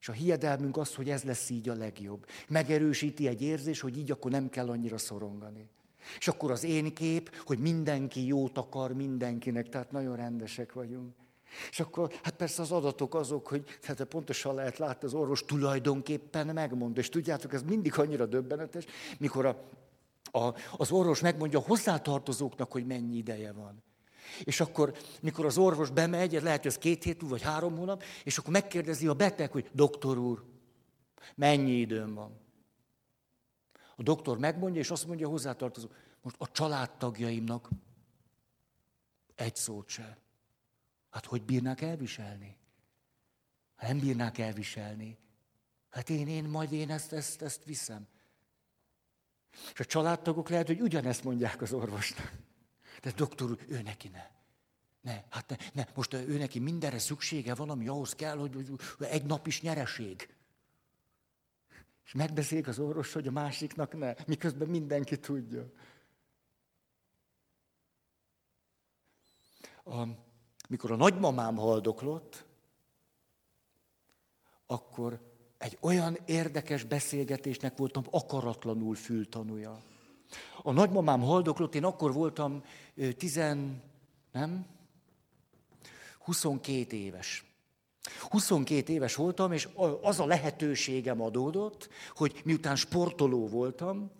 És a hiedelmünk az, hogy ez lesz így a legjobb. Megerősíti egy érzés, hogy így akkor nem kell annyira szorongani. És akkor az én kép, hogy mindenki jót akar mindenkinek, tehát nagyon rendesek vagyunk. És akkor, hát persze az adatok azok, hogy hát pontosan lehet látni, az orvos tulajdonképpen megmond. És tudjátok, ez mindig annyira döbbenetes, mikor a, a, az orvos megmondja a hozzátartozóknak, hogy mennyi ideje van. És akkor, mikor az orvos bemegy, lehet, hogy ez két hét vagy három hónap, és akkor megkérdezi a beteg, hogy doktor úr, mennyi időm van? A doktor megmondja, és azt mondja hozzátartozó, most a családtagjaimnak egy szót se. Hát hogy bírnák elviselni? Nem bírnák elviselni. Hát én, én majd én ezt, ezt, ezt viszem. És a családtagok lehet, hogy ugyanezt mondják az orvosnak. De doktor úr, ő neki ne. Ne, hát ne, ne, most ő neki mindenre szüksége van, ami ahhoz kell, hogy egy nap is nyereség. És megbeszélik az orvos, hogy a másiknak ne, miközben mindenki tudja. A, mikor a nagymamám haldoklott, akkor egy olyan érdekes beszélgetésnek voltam akaratlanul fültanúja. A nagymamám haldoklott, én akkor voltam tizen, nem? 22 éves. 22 éves voltam, és az a lehetőségem adódott, hogy miután sportoló voltam,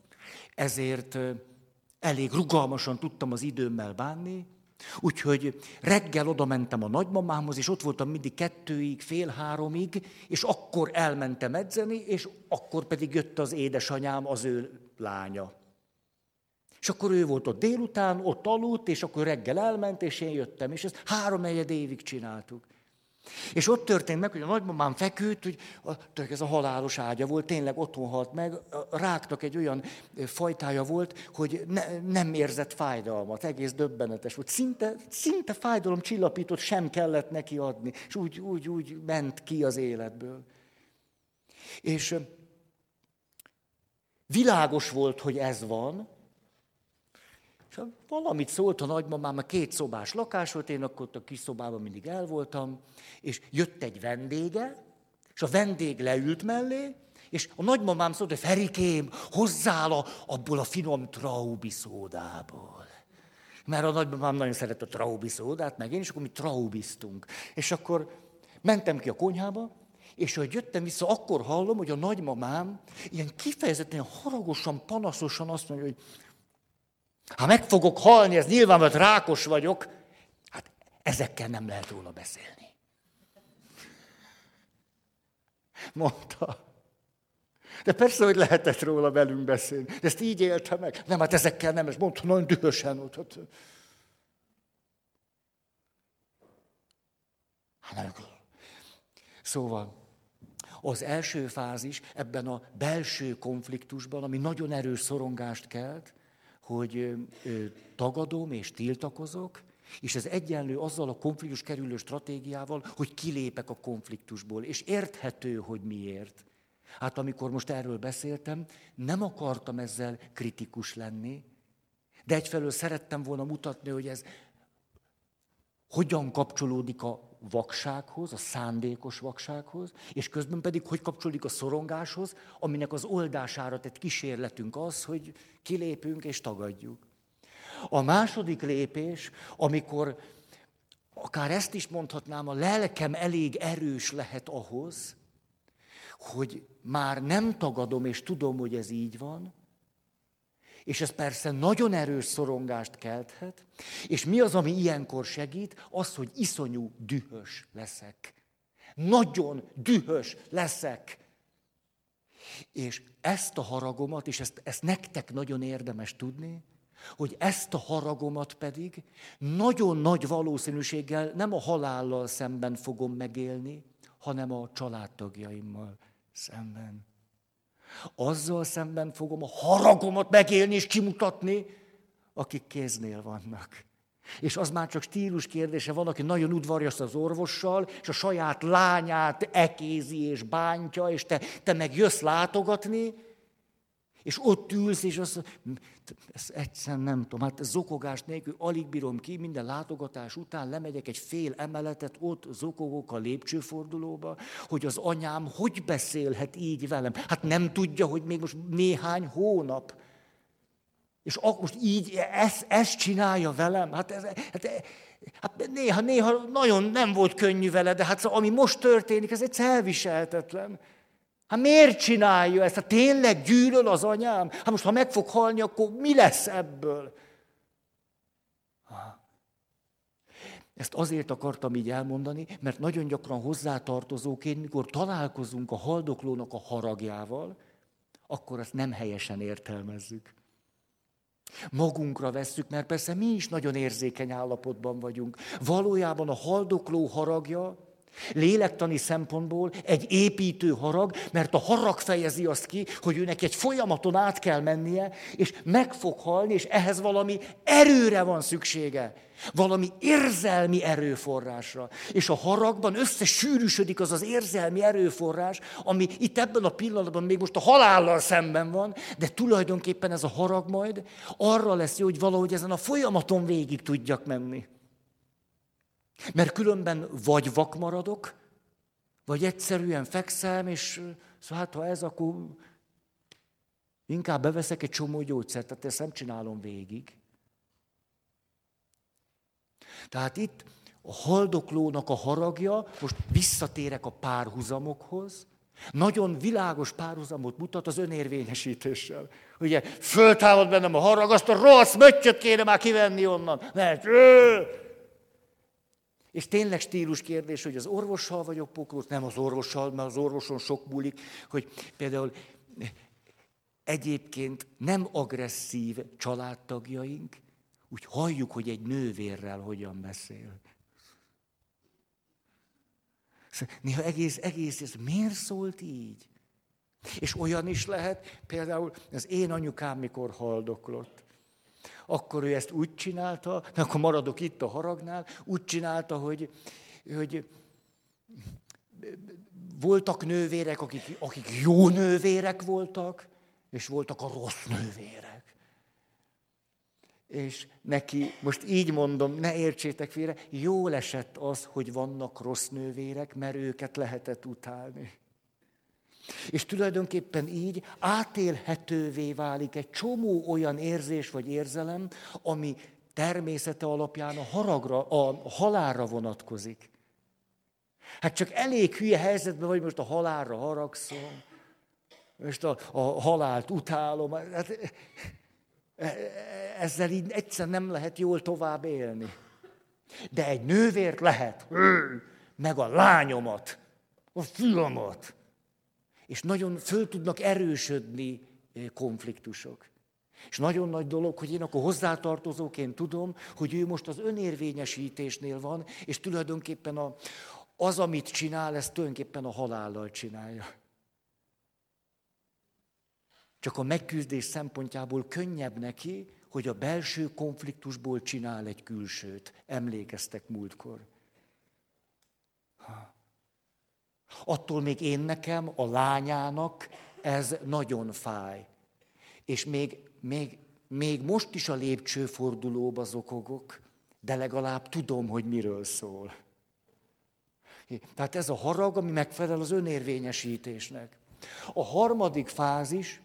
ezért elég rugalmasan tudtam az időmmel bánni, Úgyhogy reggel oda mentem a nagymamámhoz, és ott voltam mindig kettőig, fél háromig, és akkor elmentem edzeni, és akkor pedig jött az édesanyám, az ő lánya. És akkor ő volt ott délután, ott aludt, és akkor reggel elment, és én jöttem. És ezt három évig csináltuk. És ott történt meg, hogy a nagymamám feküdt, hogy ez a halálos ágya volt, tényleg otthon halt meg, ráknak egy olyan fajtája volt, hogy ne, nem érzett fájdalmat, egész döbbenetes volt. Szinte, szinte fájdalom csillapított sem kellett neki adni, és úgy, úgy, úgy ment ki az életből. És világos volt, hogy ez van, és valamit szólt a nagymamám, a két szobás lakás volt, én akkor a kis szobában mindig el voltam, és jött egy vendége, és a vendég leült mellé, és a nagymamám szólt, hogy Ferikém, hozzál a, abból a finom traubi szódából. Mert a nagymamám nagyon szeret a traubi szódát, meg én, és akkor mi traubiztunk. És akkor mentem ki a konyhába, és hogy jöttem vissza, akkor hallom, hogy a nagymamám ilyen kifejezetten haragosan, panaszosan azt mondja, hogy ha meg fogok halni, ez nyilván, rákos vagyok, hát ezekkel nem lehet róla beszélni. Mondta. De persze, hogy lehetett róla velünk beszélni. De ezt így élte meg. Nem, hát ezekkel nem, és mondta nagyon dühösen. Ott, ott. Hát Szóval, az első fázis ebben a belső konfliktusban, ami nagyon erős szorongást kelt, hogy tagadom és tiltakozok, és ez egyenlő azzal a konfliktus kerülő stratégiával, hogy kilépek a konfliktusból, és érthető, hogy miért. Hát amikor most erről beszéltem, nem akartam ezzel kritikus lenni, de egyfelől szerettem volna mutatni, hogy ez hogyan kapcsolódik a vaksághoz, a szándékos vaksághoz, és közben pedig hogy kapcsolódik a szorongáshoz, aminek az oldására tett kísérletünk az, hogy kilépünk és tagadjuk. A második lépés, amikor akár ezt is mondhatnám, a lelkem elég erős lehet ahhoz, hogy már nem tagadom, és tudom, hogy ez így van, és ez persze nagyon erős szorongást kelthet. És mi az, ami ilyenkor segít? Az, hogy iszonyú dühös leszek. Nagyon dühös leszek. És ezt a haragomat, és ezt, ezt nektek nagyon érdemes tudni, hogy ezt a haragomat pedig nagyon nagy valószínűséggel nem a halállal szemben fogom megélni, hanem a családtagjaimmal szemben. Azzal szemben fogom a haragomat megélni és kimutatni, akik kéznél vannak. És az már csak stílus kérdése, van, aki nagyon udvarjas az orvossal, és a saját lányát ekézi és bántja, és te, te meg jössz látogatni, és ott ülsz, és azt ezt egyszerűen nem tudom, hát zokogás nélkül alig bírom ki, minden látogatás után lemegyek egy fél emeletet, ott zokogok a lépcsőfordulóba, hogy az anyám hogy beszélhet így velem. Hát nem tudja, hogy még most néhány hónap. És most így ezt, ezt csinálja velem. Hát, ez, hát, hát néha, néha nagyon nem volt könnyű vele, de hát ami most történik, ez egy elviselhetetlen. Hát miért csinálja ezt? Hát tényleg gyűlöl az anyám? Hát most, ha meg fog halni, akkor mi lesz ebből? Ezt azért akartam így elmondani, mert nagyon gyakran hozzátartozóként, mikor találkozunk a haldoklónak a haragjával, akkor azt nem helyesen értelmezzük. Magunkra vesszük, mert persze mi is nagyon érzékeny állapotban vagyunk. Valójában a haldokló haragja lélektani szempontból egy építő harag, mert a harag fejezi azt ki, hogy őnek egy folyamaton át kell mennie, és meg fog halni, és ehhez valami erőre van szüksége. Valami érzelmi erőforrásra. És a haragban összesűrűsödik az az érzelmi erőforrás, ami itt ebben a pillanatban még most a halállal szemben van, de tulajdonképpen ez a harag majd arra lesz jó, hogy valahogy ezen a folyamaton végig tudjak menni. Mert különben vagy vak maradok, vagy egyszerűen fekszem, és szóval hát ha ez, akkor inkább beveszek egy csomó gyógyszert, tehát ezt nem csinálom végig. Tehát itt a haldoklónak a haragja, most visszatérek a párhuzamokhoz, nagyon világos párhuzamot mutat az önérvényesítéssel. Ugye, föltámad bennem a harag, azt a rossz möccsöt kéne már kivenni onnan, mert és tényleg stílus kérdés, hogy az orvossal vagyok poklós, nem az orvossal, mert az orvoson sok múlik, hogy például egyébként nem agresszív családtagjaink, úgy halljuk, hogy egy nővérrel hogyan beszél. Néha egész, egész, ez miért szólt így? És olyan is lehet, például az én anyukám, mikor haldoklott, akkor ő ezt úgy csinálta, akkor maradok itt a haragnál, úgy csinálta, hogy, hogy voltak nővérek, akik, akik jó nővérek voltak, és voltak a rossz nővérek. És neki, most így mondom, ne értsétek félre, jól esett az, hogy vannak rossz nővérek, mert őket lehetett utálni. És tulajdonképpen így átélhetővé válik egy csomó olyan érzés vagy érzelem, ami természete alapján a haragra, a halálra vonatkozik. Hát csak elég hülye helyzetben vagy, most a halálra haragszom, most a, a halált utálom. Hát, ezzel így egyszer nem lehet jól tovább élni. De egy nővért lehet, meg a lányomat, a fiamat, és nagyon föl tudnak erősödni konfliktusok. És nagyon nagy dolog, hogy én akkor hozzátartozóként tudom, hogy ő most az önérvényesítésnél van, és tulajdonképpen a, az, amit csinál, ezt tulajdonképpen a halállal csinálja. Csak a megküzdés szempontjából könnyebb neki, hogy a belső konfliktusból csinál egy külsőt. Emlékeztek múltkor. Ha. Attól még én nekem, a lányának ez nagyon fáj. És még, még, még most is a lépcsőfordulóba zokogok, de legalább tudom, hogy miről szól. Tehát ez a harag, ami megfelel az önérvényesítésnek. A harmadik fázis,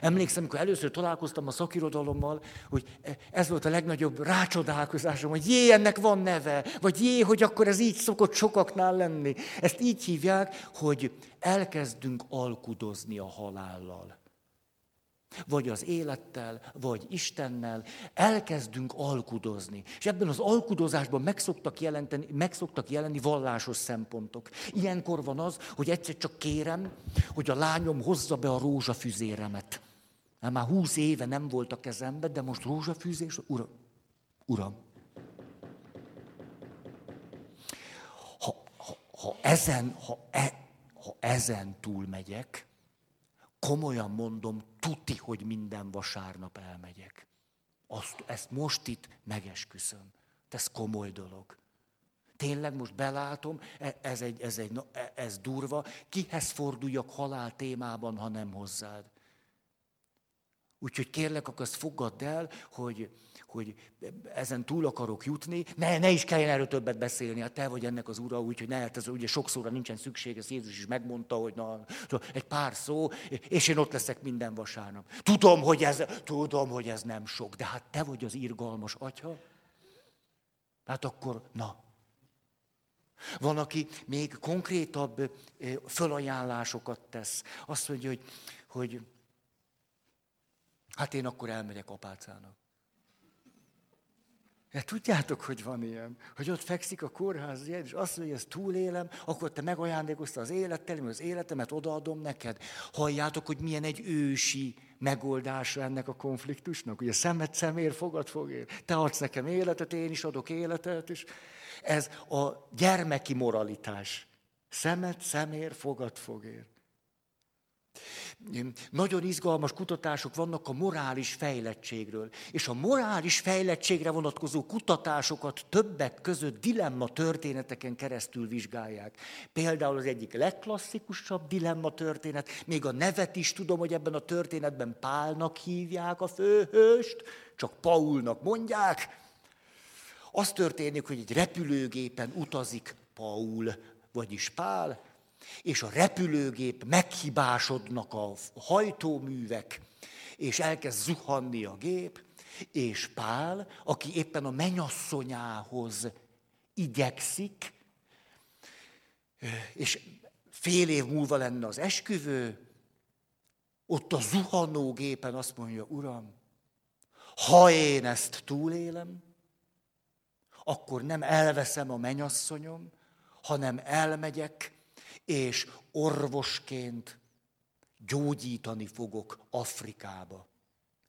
Emlékszem, amikor először találkoztam a szakirodalommal, hogy ez volt a legnagyobb rácsodálkozásom, hogy jé, ennek van neve, vagy jé, hogy akkor ez így szokott sokaknál lenni. Ezt így hívják, hogy elkezdünk alkudozni a halállal. Vagy az élettel, vagy Istennel, elkezdünk alkudozni. És ebben az alkudozásban meg szoktak, jelenteni, meg szoktak jelenni vallásos szempontok. Ilyenkor van az, hogy egyszer csak kérem, hogy a lányom hozza be a rózsafüzéremet. Mert már húsz éve nem volt a kezembe, de most rózsafűzés, uram, uram. Ha, ha, ha, ezen, ha, e, ha ezen túlmegyek, komolyan mondom, tuti, hogy minden vasárnap elmegyek. Azt, ezt most itt megesküszöm. Ez komoly dolog. Tényleg most belátom, e, ez, egy, ez, egy, e, ez durva, kihez forduljak halál témában, ha nem hozzád. Úgyhogy kérlek, akkor azt fogadd el, hogy, hogy ezen túl akarok jutni, ne, ne is kelljen erről többet beszélni, hát te vagy ennek az ura, úgyhogy ne, hát ez ugye sokszorra nincsen szükség, ez Jézus is megmondta, hogy na, egy pár szó, és én ott leszek minden vasárnap. Tudom, hogy ez, tudom, hogy ez nem sok, de hát te vagy az irgalmas atya. Hát akkor, na, van, aki még konkrétabb fölajánlásokat tesz. Azt mondja, hogy, hogy hát én akkor elmegyek apácának. Ja, tudjátok, hogy van ilyen, hogy ott fekszik a kórház, és azt mondja, hogy ezt túlélem, akkor te megajándékozta az élettel, én az életemet odaadom neked. Halljátok, hogy milyen egy ősi megoldása ennek a konfliktusnak. Ugye szemet szemér, fogad fogér. Te adsz nekem életet, én is adok életet, és ez a gyermeki moralitás. Szemet szemér, fogad fogér. Nagyon izgalmas kutatások vannak a morális fejlettségről. És a morális fejlettségre vonatkozó kutatásokat többek között dilemma történeteken keresztül vizsgálják. Például az egyik legklasszikusabb dilemma történet, még a nevet is tudom, hogy ebben a történetben Pálnak hívják a főhőst, csak Paulnak mondják. Az történik, hogy egy repülőgépen utazik Paul, vagyis Pál, és a repülőgép meghibásodnak a hajtóművek, és elkezd zuhanni a gép, és Pál, aki éppen a menyasszonyához igyekszik, és fél év múlva lenne az esküvő, ott a zuhanó gépen azt mondja, Uram, ha én ezt túlélem, akkor nem elveszem a menyasszonyom, hanem elmegyek, és orvosként gyógyítani fogok Afrikába.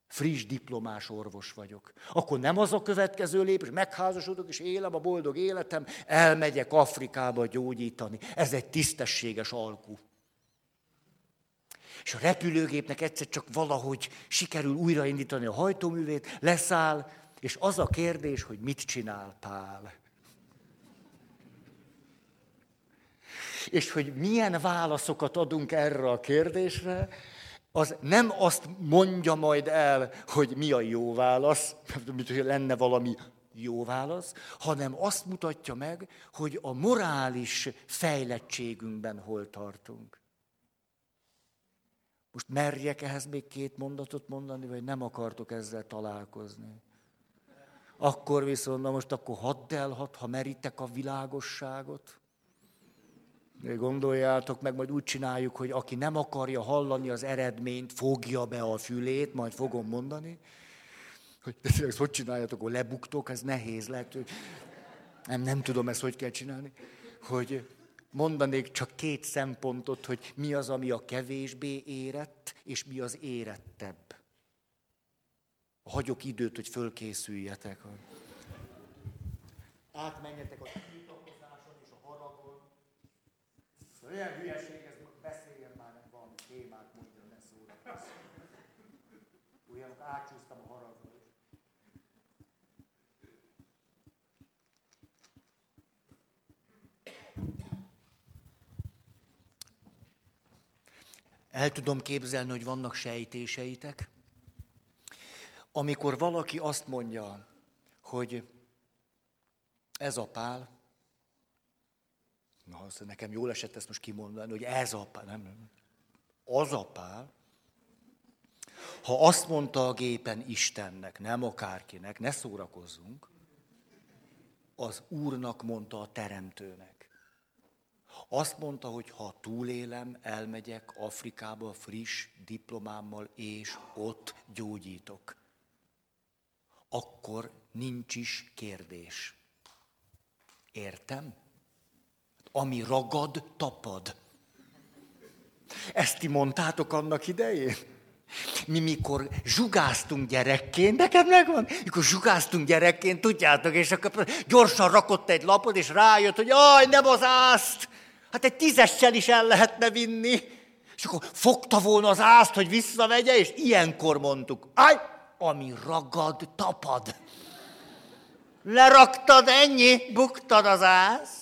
Friss diplomás orvos vagyok. Akkor nem az a következő lépés, megházasodok és élem a boldog életem, elmegyek Afrikába gyógyítani. Ez egy tisztességes alkú. És a repülőgépnek egyszer csak valahogy sikerül újraindítani a hajtóművét, leszáll, és az a kérdés, hogy mit csinál Pál. És hogy milyen válaszokat adunk erre a kérdésre, az nem azt mondja majd el, hogy mi a jó válasz, mint hogy lenne valami jó válasz, hanem azt mutatja meg, hogy a morális fejlettségünkben hol tartunk. Most merjek ehhez még két mondatot mondani, vagy nem akartok ezzel találkozni? Akkor viszont, na most akkor hadd el, ha meritek a világosságot. Gondoljátok meg, majd úgy csináljuk, hogy aki nem akarja hallani az eredményt, fogja be a fülét, majd fogom mondani. Hogy de ezt hogy csináljátok, akkor lebuktok, ez nehéz lehet, hogy nem, nem tudom ezt hogy kell csinálni. Hogy mondanék csak két szempontot, hogy mi az, ami a kevésbé érett, és mi az érettebb. Hagyok időt, hogy fölkészüljetek. Átmenjetek a Olyan hülyeség, ez beszéljen már nem valami témát, mondja, ne szóra. Olyan átcsúsztam a haragba. El tudom képzelni, hogy vannak sejtéseitek, amikor valaki azt mondja, hogy ez a pál, Na, azt nekem jól esett ezt most kimondani, hogy ez a pál, nem, nem. Az a pál. Ha azt mondta a gépen Istennek, nem akárkinek, ne szórakozzunk, az Úrnak mondta a Teremtőnek. Azt mondta, hogy ha túlélem, elmegyek Afrikába friss diplomámmal, és ott gyógyítok. Akkor nincs is kérdés. Értem? Ami ragad, tapad. Ezt ti mondtátok annak idején? Mi mikor zsugáztunk gyerekként, neked megvan, mikor zsugáztunk gyerekként, tudjátok, és akkor gyorsan rakott egy lapot, és rájött, hogy aj, nem az ászt, hát egy tízessel is el lehetne vinni. És akkor fogta volna az ászt, hogy visszavegye, és ilyenkor mondtuk, aj, ami ragad, tapad. Leraktad, ennyi, buktad az ászt.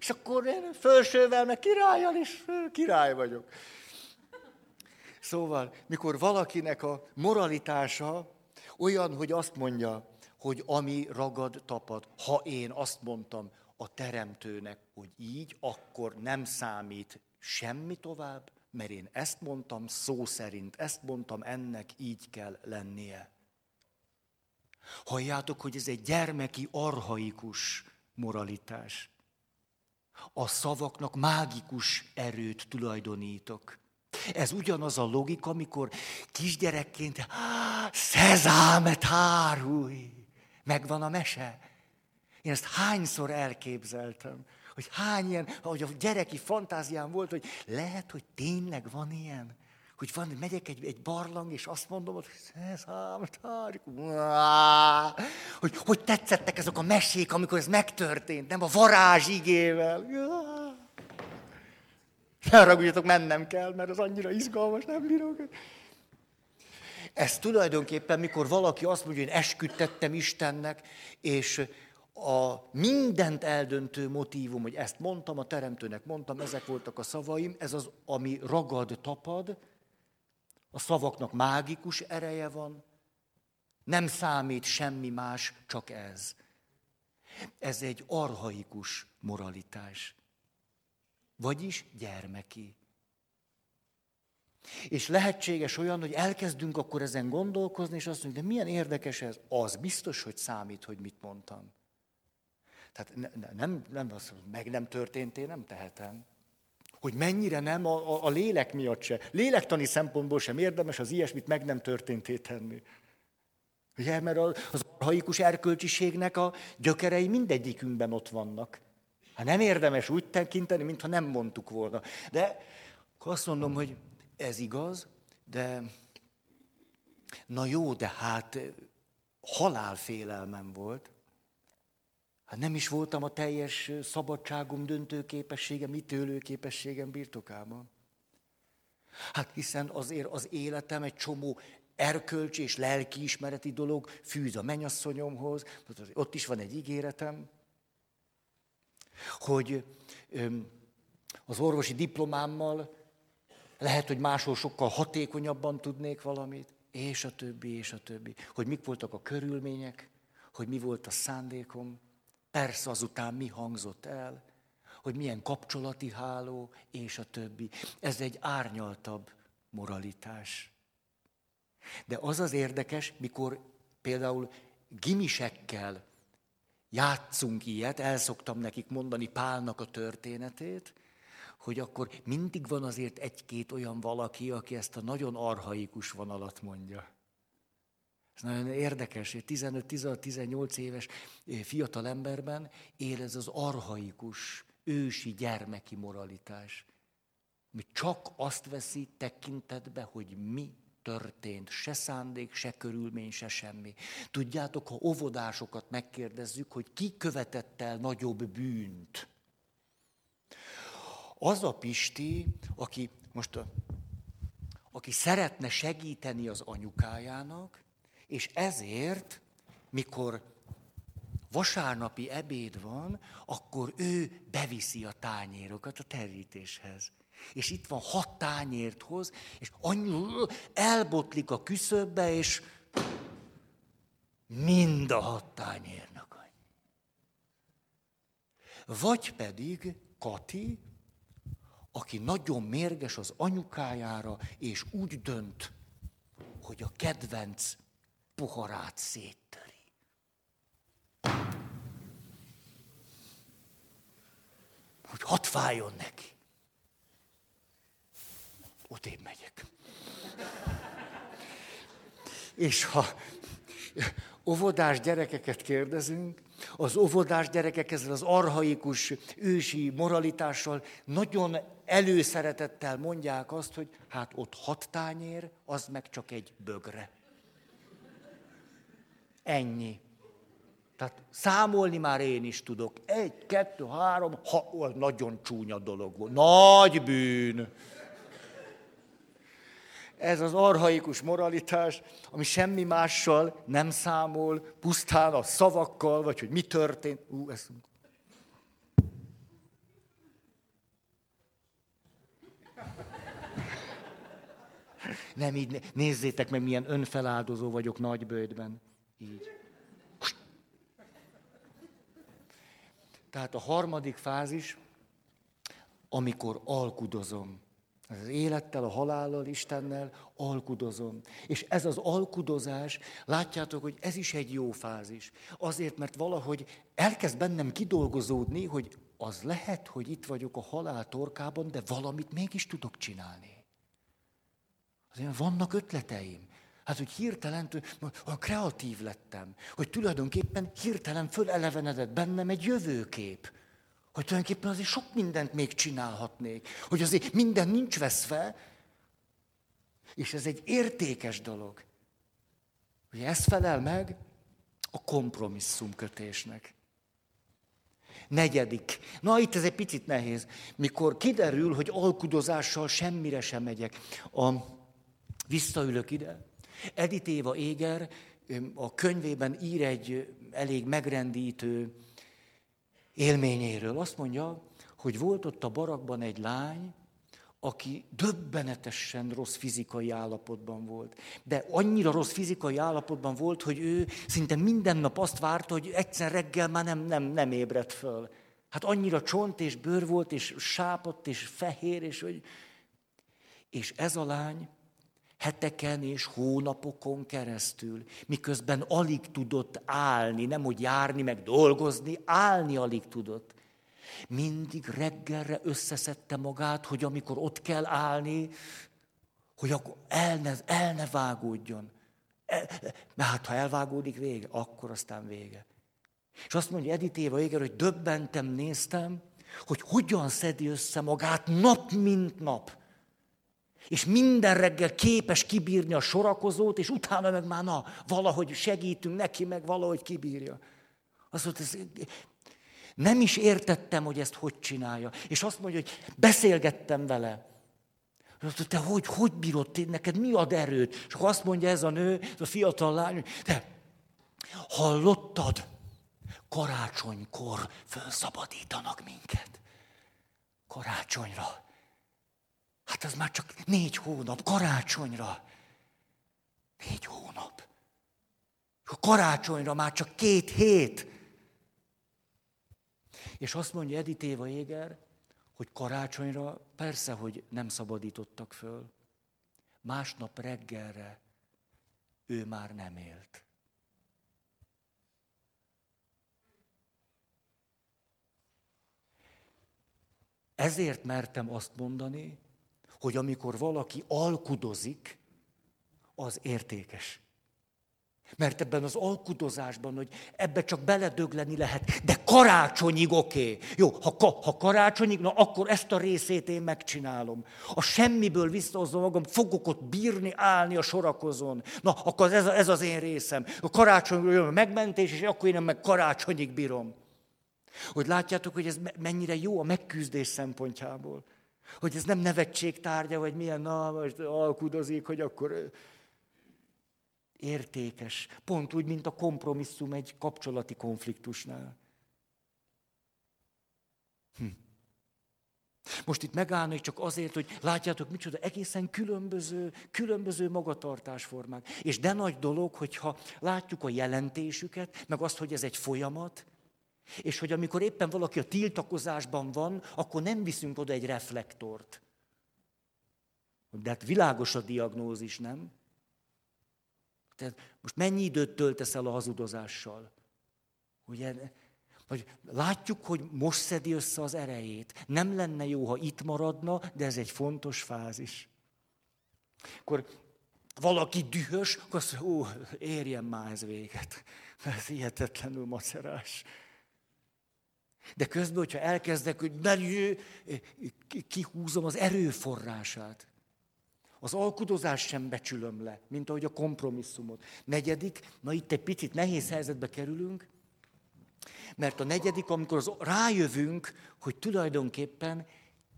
És akkor én fölsővel, meg királyal is király vagyok. Szóval, mikor valakinek a moralitása olyan, hogy azt mondja, hogy ami ragad, tapad, ha én azt mondtam a teremtőnek, hogy így, akkor nem számít semmi tovább, mert én ezt mondtam szó szerint, ezt mondtam, ennek így kell lennie. Halljátok, hogy ez egy gyermeki, arhaikus moralitás a szavaknak mágikus erőt tulajdonítok. Ez ugyanaz a logika, amikor kisgyerekként szezámet hárulj, Megvan a mese. Én ezt hányszor elképzeltem, hogy hány ilyen, ahogy a gyereki fantáziám volt, hogy lehet, hogy tényleg van ilyen. Hogy van, megyek egy, egy barlang, és azt mondom, hogy ez hogy, hogy tetszettek ezek a mesék, amikor ez megtörtént, nem a varázsigével. Ne haragudjatok, mennem kell, mert az annyira izgalmas, nem bírok. Ez tulajdonképpen, mikor valaki azt mondja, hogy én esküdtettem Istennek, és a mindent eldöntő motívum, hogy ezt mondtam, a teremtőnek mondtam, ezek voltak a szavaim, ez az, ami ragad, tapad, a szavaknak mágikus ereje van, nem számít semmi más, csak ez. Ez egy arhaikus moralitás. Vagyis gyermeki. És lehetséges olyan, hogy elkezdünk akkor ezen gondolkozni, és azt mondjuk, de milyen érdekes ez? Az biztos, hogy számít, hogy mit mondtam. Tehát ne, ne, nem, nem meg nem történt, én nem tehetem. Hogy mennyire nem a, a, a lélek miatt se. Lélektani szempontból sem érdemes az ilyesmit meg nem történté tenni. Ugye, mert az arhaikus erkölcsiségnek a gyökerei mindegyikünkben ott vannak. Hát nem érdemes úgy tekinteni, mintha nem mondtuk volna. De akkor azt mondom, hogy ez igaz, de na jó, de hát halálfélelmem volt. Hát nem is voltam a teljes szabadságom, döntőképességem, ítélőképességem birtokában. Hát hiszen azért az életem egy csomó erkölcsi és lelkiismereti dolog fűz a mennyasszonyomhoz, ott is van egy ígéretem, hogy az orvosi diplomámmal lehet, hogy máshol sokkal hatékonyabban tudnék valamit, és a többi, és a többi. Hogy mik voltak a körülmények, hogy mi volt a szándékom, persze azután mi hangzott el, hogy milyen kapcsolati háló, és a többi. Ez egy árnyaltabb moralitás. De az az érdekes, mikor például gimisekkel játszunk ilyet, el szoktam nekik mondani Pálnak a történetét, hogy akkor mindig van azért egy-két olyan valaki, aki ezt a nagyon arhaikus vonalat mondja. Ez nagyon érdekes, hogy 15-18 éves fiatal emberben él az arhaikus, ősi, gyermeki moralitás. Mi csak azt veszi tekintetbe, hogy mi történt, se szándék, se körülmény, se semmi. Tudjátok, ha óvodásokat megkérdezzük, hogy ki követett el nagyobb bűnt, az a Pisti, aki most aki szeretne segíteni az anyukájának, és ezért, mikor vasárnapi ebéd van, akkor ő beviszi a tányérokat a terítéshez. És itt van hat tányért hoz, és annyi elbotlik a küszöbbe, és mind a hat tányérnak annyi. Vagy pedig Kati, aki nagyon mérges az anyukájára, és úgy dönt, hogy a kedvenc poharát széttöri. Hogy hat fájjon neki. Ott én megyek. És ha óvodás gyerekeket kérdezünk, az óvodás gyerekek ezzel az arhaikus ősi moralitással nagyon előszeretettel mondják azt, hogy hát ott hat tányér, az meg csak egy bögre. Ennyi. Tehát számolni már én is tudok. Egy, kettő, három, ha, nagyon csúnya dolog volt. Nagy bűn. Ez az arhaikus moralitás, ami semmi mással nem számol, pusztán a szavakkal, vagy hogy mi történt. Ú, ez... Nem így, nézzétek meg, milyen önfeláldozó vagyok nagybőjtben. Így. Tehát a harmadik fázis, amikor alkudozom az élettel, a halállal, Istennel alkudozom. És ez az alkudozás, látjátok, hogy ez is egy jó fázis. Azért, mert valahogy elkezd bennem kidolgozódni, hogy az lehet, hogy itt vagyok a halál torkában, de valamit mégis tudok csinálni. Azért vannak ötleteim. Hát, hogy hirtelen, a kreatív lettem, hogy tulajdonképpen hirtelen fölelevenedett bennem egy jövőkép. Hogy tulajdonképpen azért sok mindent még csinálhatnék. Hogy azért minden nincs veszve, és ez egy értékes dolog. Hogy ez felel meg a kompromisszumkötésnek. Negyedik. Na, itt ez egy picit nehéz. Mikor kiderül, hogy alkudozással semmire sem megyek. A, visszaülök ide. Edith Éva Éger a könyvében ír egy elég megrendítő élményéről. Azt mondja, hogy volt ott a barakban egy lány, aki döbbenetesen rossz fizikai állapotban volt. De annyira rossz fizikai állapotban volt, hogy ő szinte minden nap azt várta, hogy egyszer reggel már nem, nem, nem ébredt föl. Hát annyira csont és bőr volt, és sápott, és fehér, és hogy... És ez a lány heteken és hónapokon keresztül, miközben alig tudott állni, nem hogy járni, meg dolgozni, állni alig tudott. Mindig reggelre összeszedte magát, hogy amikor ott kell állni, hogy akkor el ne, el ne vágódjon. El, mert hát ha elvágódik vége, akkor aztán vége. És azt mondja Edith Éva Éger, hogy döbbentem néztem, hogy hogyan szedi össze magát nap mint nap. És minden reggel képes kibírni a sorakozót, és utána meg már na, valahogy segítünk neki, meg valahogy kibírja. Azt mondta, ez, nem is értettem, hogy ezt hogy csinálja. És azt mondja, hogy beszélgettem vele. Azt mondta, te hogy, hogy bírod, neked mi ad erőt? És akkor azt mondja ez a nő, ez a fiatal lány, te hallottad? Karácsonykor felszabadítanak minket. Karácsonyra. Hát az már csak négy hónap, karácsonyra. Négy hónap. A karácsonyra már csak két hét. És azt mondja Edith Éva Éger, hogy karácsonyra persze, hogy nem szabadítottak föl. Másnap reggelre ő már nem élt. Ezért mertem azt mondani, hogy amikor valaki alkudozik, az értékes. Mert ebben az alkudozásban, hogy ebbe csak beledögleni lehet, de karácsonyig oké. Okay. Jó, ha, ha karácsonyig, na akkor ezt a részét én megcsinálom. A semmiből visszahozom magam, fogok ott bírni, állni a sorakozón. Na, akkor ez, ez az én részem. A karácsonyról jön a megmentés, és akkor én meg karácsonyig bírom. Hogy látjátok, hogy ez mennyire jó a megküzdés szempontjából. Hogy ez nem nevetség tárgya, vagy milyen, na, most alkudozik, hogy akkor értékes. Pont úgy, mint a kompromisszum egy kapcsolati konfliktusnál. Hm. Most itt megállnék csak azért, hogy látjátok, micsoda egészen különböző, különböző magatartásformák. És de nagy dolog, hogyha látjuk a jelentésüket, meg azt, hogy ez egy folyamat, és hogy amikor éppen valaki a tiltakozásban van, akkor nem viszünk oda egy reflektort. De hát világos a diagnózis, nem? Tehát most mennyi időt töltesz el a hazudozással? Ugye, vagy látjuk, hogy most szedi össze az erejét. Nem lenne jó, ha itt maradna, de ez egy fontos fázis. Akkor valaki dühös, akkor azt mondja, ó, érjen már ez véget. Ez hihetetlenül macerás. De közben, hogyha elkezdek, hogy ne, kihúzom az erőforrását. Az alkudozás sem becsülöm le, mint ahogy a kompromisszumot. Negyedik, na itt egy picit nehéz helyzetbe kerülünk, mert a negyedik, amikor az, rájövünk, hogy tulajdonképpen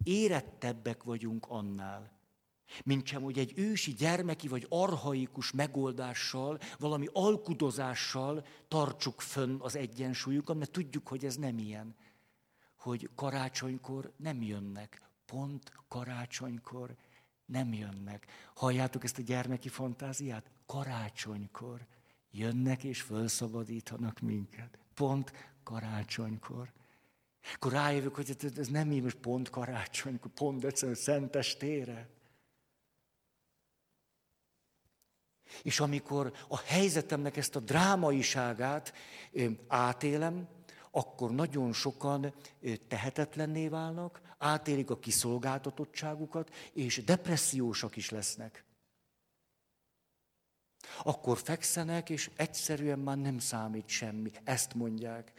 érettebbek vagyunk annál, mint sem, hogy egy ősi, gyermeki vagy arhaikus megoldással, valami alkudozással tartsuk fönn az egyensúlyukat, mert tudjuk, hogy ez nem ilyen. Hogy karácsonykor nem jönnek, pont karácsonykor nem jönnek. Halljátok ezt a gyermeki fantáziát? Karácsonykor jönnek és felszabadítanak minket. Pont karácsonykor. Akkor rájövök, hogy ez nem így most pont karácsonykor, pont egyszerűen szentestére. És amikor a helyzetemnek ezt a drámaiságát átélem, akkor nagyon sokan tehetetlenné válnak, átélik a kiszolgáltatottságukat, és depressziósak is lesznek. akkor fekszenek, és egyszerűen már nem számít semmi. Ezt mondják.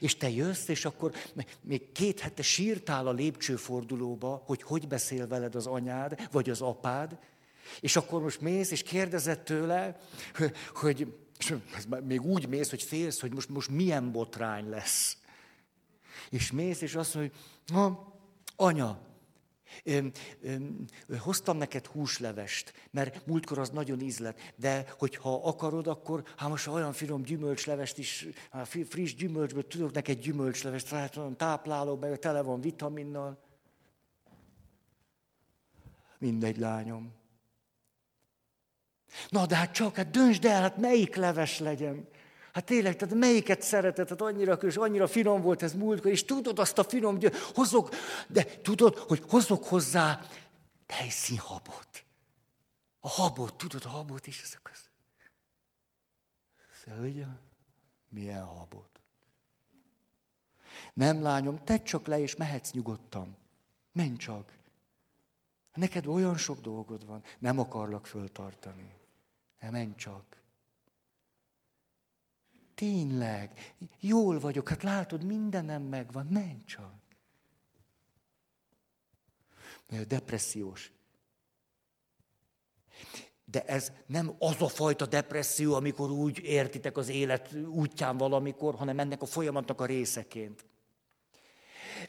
És te jössz, és akkor még két hete sírtál a lépcsőfordulóba, hogy hogy beszél veled az anyád, vagy az apád, és akkor most mész, és kérdezed tőle, hogy és még úgy mész, hogy félsz, hogy most, most milyen botrány lesz. És mész, és azt mondja, hogy ha, anya, Öm, öm, hoztam neked húslevest, mert múltkor az nagyon ízlet, de hogyha akarod, akkor hát most olyan finom gyümölcslevest is, hát friss gyümölcsből tudok neked gyümölcslevest, hát olyan tápláló, meg tele van vitaminnal. Mindegy, lányom. Na, de hát csak, hát döntsd el, hát melyik leves legyen. Hát tényleg, tehát melyiket szereted, hát annyira és annyira finom volt ez múltkor, és tudod azt a finom, hogy hozok, de tudod, hogy hozok hozzá tejszínhabot. A habot, tudod, a habot is, ezek az. Szölgye, milyen habot. Nem, lányom, tedd csak le, és mehetsz nyugodtan. Menj csak. Neked olyan sok dolgod van, nem akarlak föltartani. Nem menj csak. Tényleg, jól vagyok, hát látod, mindenem megvan, menj csak. Depressziós. De ez nem az a fajta depresszió, amikor úgy értitek az élet útján valamikor, hanem ennek a folyamatnak a részeként.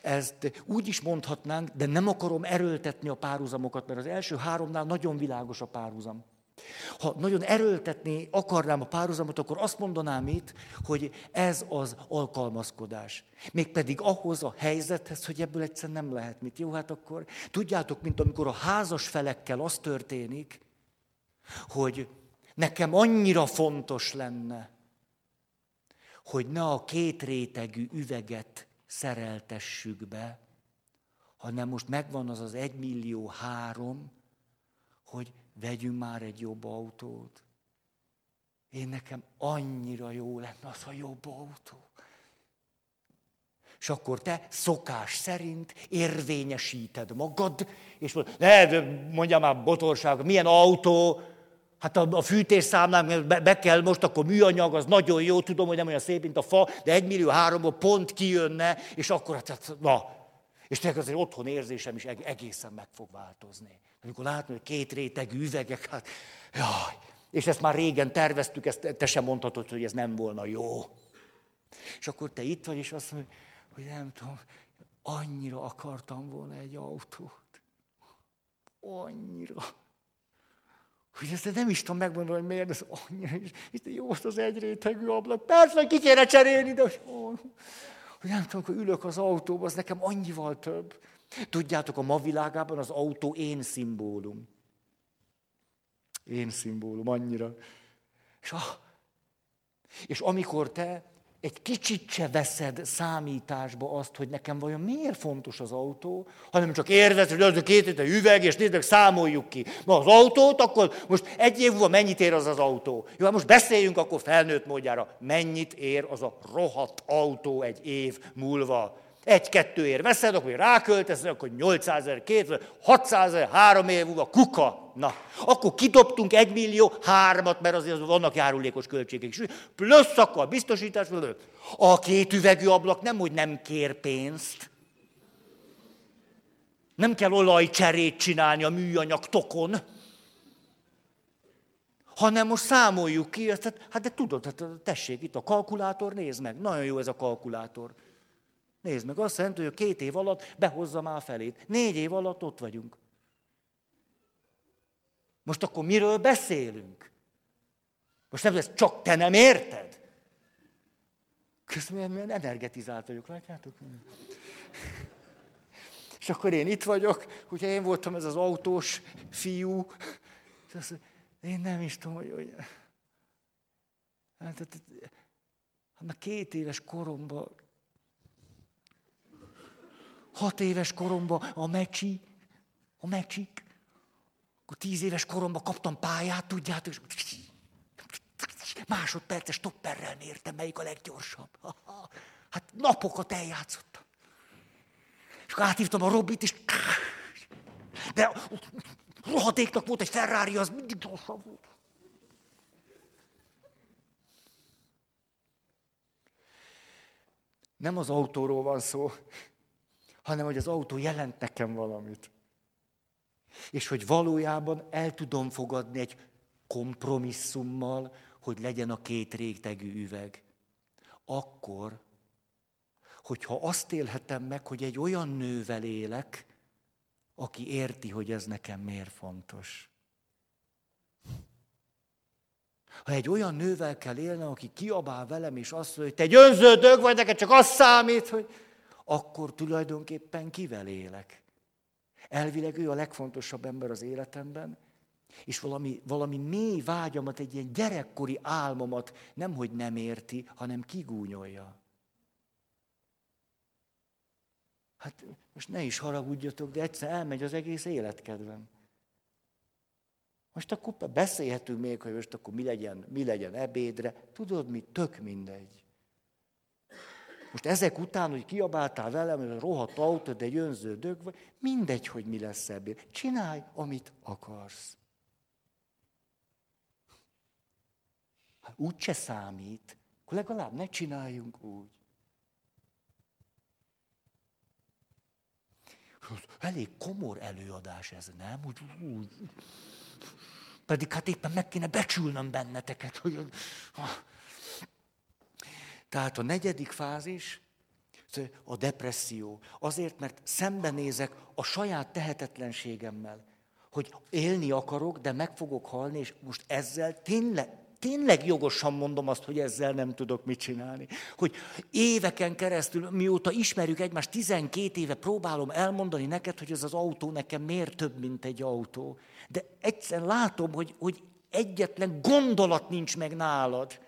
Ezt úgy is mondhatnánk, de nem akarom erőltetni a párhuzamokat, mert az első háromnál nagyon világos a párhuzam. Ha nagyon erőltetni akarnám a párhuzamot, akkor azt mondanám itt, hogy ez az alkalmazkodás. Mégpedig ahhoz a helyzethez, hogy ebből egyszer nem lehet mit. Jó, hát akkor tudjátok, mint amikor a házas felekkel az történik, hogy nekem annyira fontos lenne, hogy ne a két rétegű üveget szereltessük be, hanem most megvan az az egymillió három, hogy vegyünk már egy jobb autót. Én nekem annyira jó lenne az a jobb autó. És akkor te szokás szerint érvényesíted magad, és mondja már botorság, milyen autó, hát a, a fűtésszámlán be, be kell most, akkor műanyag, az nagyon jó, tudom, hogy nem olyan szép, mint a fa, de egy millió háromból pont kijönne, és akkor hát, hát na, és tényleg azért otthon érzésem is egészen meg fog változni. Amikor látom, hogy két rétegű üvegek, hát jaj, és ezt már régen terveztük, ezt te sem mondhatod, hogy ez nem volna jó. És akkor te itt vagy, és azt mondod, hogy nem tudom, annyira akartam volna egy autót. Annyira. Hogy ezt nem is tudom megmondani, hogy miért, ez annyira, és itt jó az egy rétegű ablak. Persze, ki kéne cserélni, de hogy, hogy nem tudom, hogy ülök az autóba, az nekem annyival több. Tudjátok, a ma világában az autó én szimbólum. Én szimbólum, annyira. És, ah, és amikor te egy kicsit se veszed számításba azt, hogy nekem vajon miért fontos az autó, hanem csak érvez, hogy az a két üveg, és nézd meg, számoljuk ki. Na az autót, akkor most egy év múlva mennyit ér az az autó? Jó, hát most beszéljünk akkor felnőtt módjára. Mennyit ér az a rohadt autó egy év múlva? Egy-kettőért veszed, akkor ráköltesz, akkor 800 ezer, két, 600 ezer, három év múlva, kuka. Na, akkor kidobtunk egy millió, hármat, mert azért vannak járulékos költségek is. Plusz akkor a biztosítás, a két üvegű ablak nem, hogy nem kér pénzt. Nem kell olajcserét csinálni a műanyag tokon, hanem most számoljuk ki, hát, hát de tudod, hát tessék, itt a kalkulátor, nézd meg, nagyon jó ez a kalkulátor. Nézd meg, azt jelenti, hogy a két év alatt behozza már felét. Négy év alatt ott vagyunk. Most akkor miről beszélünk? Most nem ez csak te nem érted? Közben milyen energetizált vagyok, látjátok? És akkor én itt vagyok, ugye én voltam ez az autós fiú, és azt én nem is tudom, hogy... hogy hát, hát, hát már két éves koromban hat éves koromban a mecsi, a mecsik, akkor tíz éves koromban kaptam pályát, tudjátok, és másodperces stopperrel mértem, melyik a leggyorsabb. Hát napokat eljátszottam. És akkor átívtam a Robit, és de rohadéknak volt egy Ferrari, az mindig gyorsabb volt. Nem az autóról van szó, hanem hogy az autó jelent nekem valamit. És hogy valójában el tudom fogadni egy kompromisszummal, hogy legyen a két rétegű üveg. Akkor, hogyha azt élhetem meg, hogy egy olyan nővel élek, aki érti, hogy ez nekem miért fontos. Ha egy olyan nővel kell élnem, aki kiabál velem, és azt mondja, hogy te egy önződög vagy, neked csak az számít, hogy akkor tulajdonképpen kivel élek. Elvileg ő a legfontosabb ember az életemben, és valami, valami mély vágyamat, egy ilyen gyerekkori álmomat nem, hogy nem érti, hanem kigúnyolja. Hát most ne is haragudjatok, de egyszer elmegy az egész életkedvem. Most akkor beszélhetünk még, hogy most akkor mi legyen, mi legyen ebédre. Tudod mi? Tök mindegy. Most ezek után, hogy kiabáltál velem, hogy rohadt autó, de egy dög vagy, mindegy, hogy mi lesz ebéd. Csinálj, amit akarsz. Hát úgy számít, akkor legalább ne csináljunk úgy. Elég komor előadás ez, nem? Úgy, úgy. Pedig hát éppen meg kéne becsülnöm benneteket, hogy... Tehát a negyedik fázis a depresszió. Azért, mert szembenézek a saját tehetetlenségemmel, hogy élni akarok, de meg fogok halni, és most ezzel tényleg, tényleg jogosan mondom azt, hogy ezzel nem tudok mit csinálni. Hogy éveken keresztül, mióta ismerjük egymást, 12 éve próbálom elmondani neked, hogy ez az autó nekem miért több, mint egy autó. De egyszer látom, hogy, hogy egyetlen gondolat nincs meg nálad,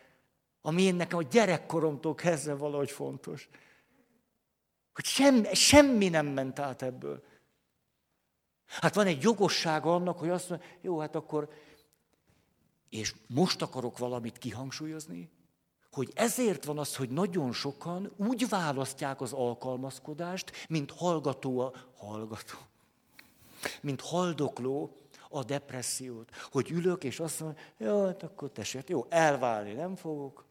ami én nekem a gyerekkoromtól kezdve valahogy fontos. Hogy semmi, semmi nem ment át ebből. Hát van egy jogossága annak, hogy azt mondja, jó, hát akkor és most akarok valamit kihangsúlyozni, hogy ezért van az, hogy nagyon sokan úgy választják az alkalmazkodást, mint hallgató a hallgató, mint haldokló a depressziót. Hogy ülök, és azt mondom, jó, hát akkor tessék, jó, elválni nem fogok,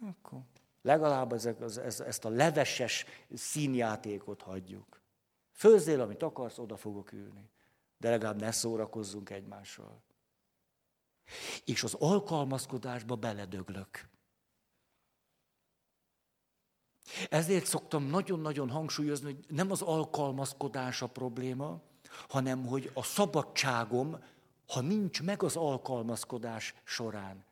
akkor legalább ezek, az, ez, ezt a leveses színjátékot hagyjuk. Főzzél, amit akarsz, oda fogok ülni. De legalább ne szórakozzunk egymással. És az alkalmazkodásba beledöglök. Ezért szoktam nagyon-nagyon hangsúlyozni, hogy nem az alkalmazkodás a probléma, hanem hogy a szabadságom, ha nincs meg az alkalmazkodás során,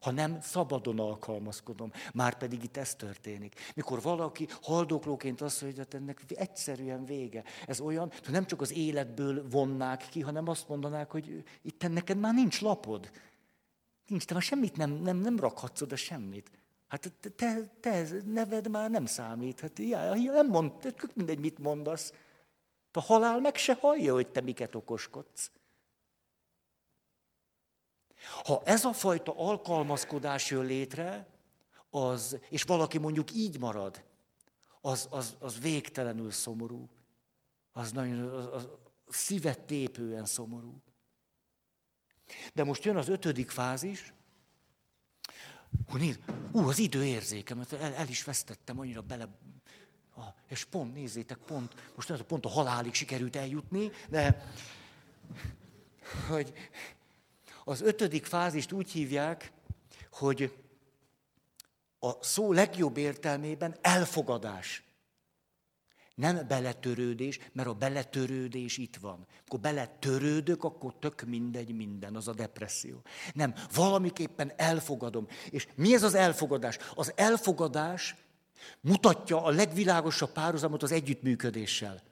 ha nem szabadon alkalmazkodom. Már pedig itt ez történik. Mikor valaki haldoklóként azt mondja, hogy hát ennek egyszerűen vége. Ez olyan, hogy nem csak az életből vonnák ki, hanem azt mondanák, hogy itt neked már nincs lapod. Nincs, te már semmit nem, nem, nem rakhatsz oda semmit. Hát te, te, neved már nem számít. Hát ja, nem mond, mindegy, mit mondasz. A halál meg se hallja, hogy te miket okoskodsz. Ha ez a fajta alkalmazkodás jön létre, az, és valaki mondjuk így marad, az, az, az végtelenül szomorú. Az nagyon az, az szívet tépően szomorú. De most jön az ötödik fázis, Hú, nézd, ú, az időérzékemet el, el is vesztettem, annyira bele... Ah, és pont, nézzétek, pont, most pont a halálig sikerült eljutni, de hogy az ötödik fázist úgy hívják, hogy a szó legjobb értelmében elfogadás. Nem beletörődés, mert a beletörődés itt van. Akkor beletörődök, akkor tök mindegy minden, az a depresszió. Nem, valamiképpen elfogadom. És mi ez az elfogadás? Az elfogadás mutatja a legvilágosabb párhuzamot az együttműködéssel.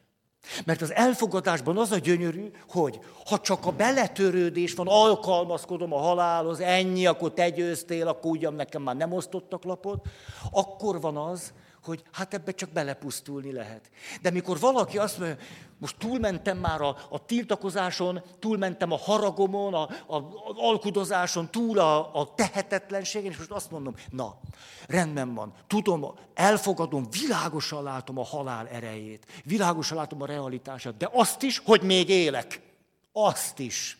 Mert az elfogadásban az a gyönyörű, hogy ha csak a beletörődés van, alkalmazkodom a halálhoz, ennyi, akkor te győztél, akkor ugyan nekem már nem osztottak lapot, akkor van az, hogy hát ebbe csak belepusztulni lehet. De mikor valaki azt mondja, most túlmentem már a, a tiltakozáson, túlmentem a haragomon, a, a, a alkudozáson, túl a, a tehetetlenségen, és most azt mondom, na, rendben van, tudom, elfogadom, világosan látom a halál erejét, világosan látom a realitását, de azt is, hogy még élek. Azt is.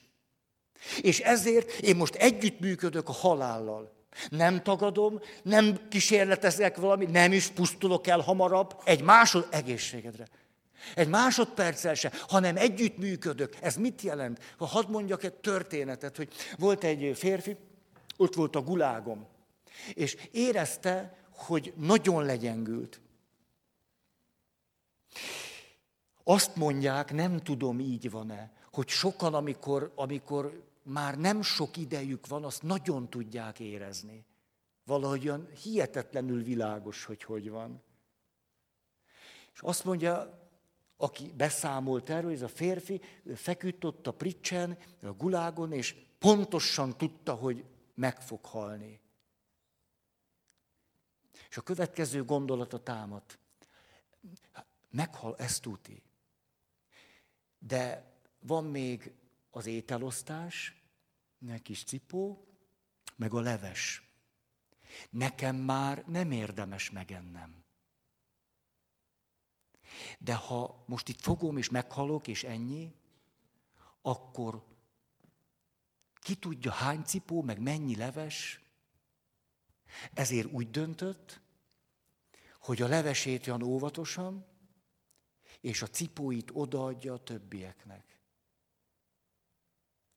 És ezért én most együttműködök a halállal. Nem tagadom, nem kísérletezek valami, nem is pusztulok el hamarabb, egy másod egészségedre. Egy másodperccel se, hanem együttműködök. Ez mit jelent? Ha hadd mondjak egy történetet, hogy volt egy férfi, ott volt a gulágom, és érezte, hogy nagyon legyengült. Azt mondják, nem tudom, így van-e, hogy sokan, amikor, amikor már nem sok idejük van, azt nagyon tudják érezni. Valahogy olyan hihetetlenül világos, hogy hogy van. És azt mondja, aki beszámolt erről, ez a férfi, ő feküdt ott a pricsen, a gulágon, és pontosan tudta, hogy meg fog halni. És a következő gondolata támadt. Meghal, ezt tuti. De van még az ételosztás, egy kis cipó, meg a leves. Nekem már nem érdemes megennem. De ha most itt fogom és meghalok, és ennyi, akkor ki tudja hány cipó, meg mennyi leves, ezért úgy döntött, hogy a levesét olyan óvatosan, és a cipóit odaadja a többieknek.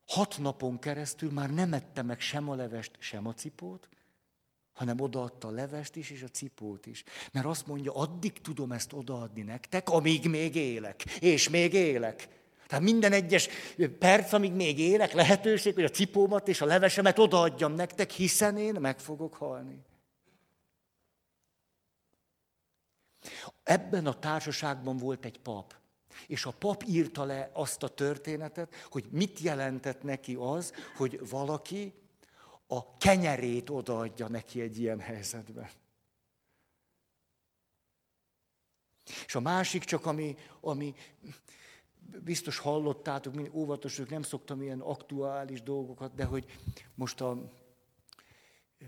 Hat napon keresztül már nem ette meg sem a levest, sem a cipót, hanem odaadta a levest is, és a cipót is. Mert azt mondja, addig tudom ezt odaadni nektek, amíg még élek, és még élek. Tehát minden egyes perc, amíg még élek, lehetőség, hogy a cipómat és a levesemet odaadjam nektek, hiszen én meg fogok halni. Ebben a társaságban volt egy pap, és a pap írta le azt a történetet, hogy mit jelentett neki az, hogy valaki a kenyerét odaadja neki egy ilyen helyzetben. És a másik csak, ami, ami biztos hallottátok, mind óvatosok, nem szoktam ilyen aktuális dolgokat, de hogy most a,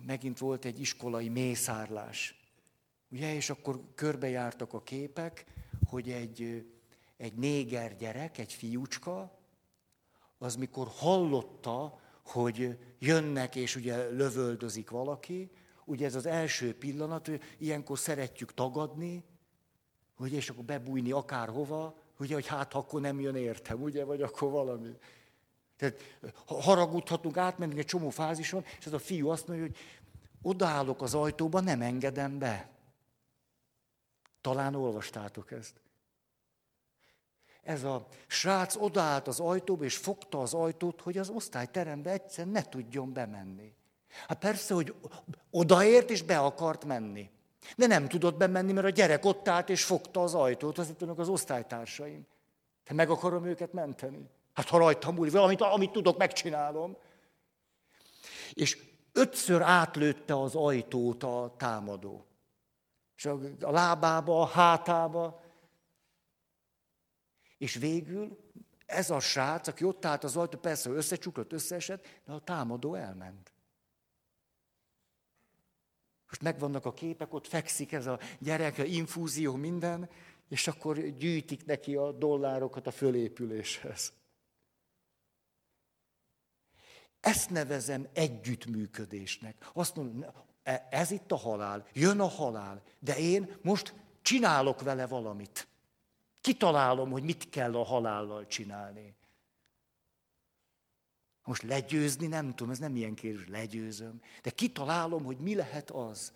megint volt egy iskolai mészárlás. Ugye, és akkor körbejártak a képek, hogy egy, egy néger gyerek, egy fiúcska, az mikor hallotta, hogy jönnek, és ugye lövöldözik valaki, ugye ez az első pillanat, hogy ilyenkor szeretjük tagadni, hogy és akkor bebújni akárhova, ugye, hogy hát akkor nem jön értem, ugye, vagy akkor valami. Tehát haragudhatunk, átmenni egy csomó fázison, és ez a fiú azt mondja, hogy odaállok az ajtóba, nem engedem be. Talán olvastátok ezt. Ez a srác odaállt az ajtóba, és fogta az ajtót, hogy az osztályterembe egyszer ne tudjon bemenni. Hát persze, hogy odaért, és be akart menni. De nem tudott bemenni, mert a gyerek ott állt, és fogta az ajtót, az itt az osztálytársaim. Te meg akarom őket menteni. Hát ha rajtam múlik, valamit, amit tudok, megcsinálom. És ötször átlőtte az ajtót a támadó. És a, a lábába, a hátába. És végül ez a srác, aki ott állt az ajtó, persze összecsuklott, összeesett, de a támadó elment. Most megvannak a képek, ott fekszik ez a gyerek, a infúzió, minden, és akkor gyűjtik neki a dollárokat a fölépüléshez. Ezt nevezem együttműködésnek. Azt mondom, e, ez itt a halál, jön a halál, de én most csinálok vele valamit. Kitalálom, hogy mit kell a halállal csinálni. Most legyőzni nem tudom, ez nem ilyen kérdés, legyőzöm. De kitalálom, hogy mi lehet az.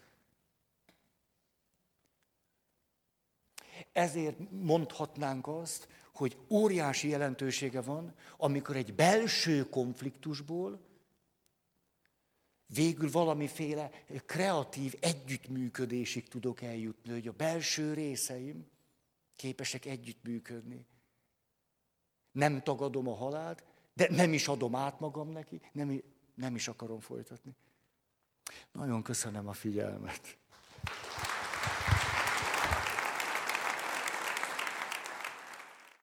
Ezért mondhatnánk azt, hogy óriási jelentősége van, amikor egy belső konfliktusból végül valamiféle kreatív együttműködésig tudok eljutni, hogy a belső részeim képesek együttműködni. Nem tagadom a halált, de nem is adom át magam neki, nem, nem is akarom folytatni. Nagyon köszönöm a figyelmet.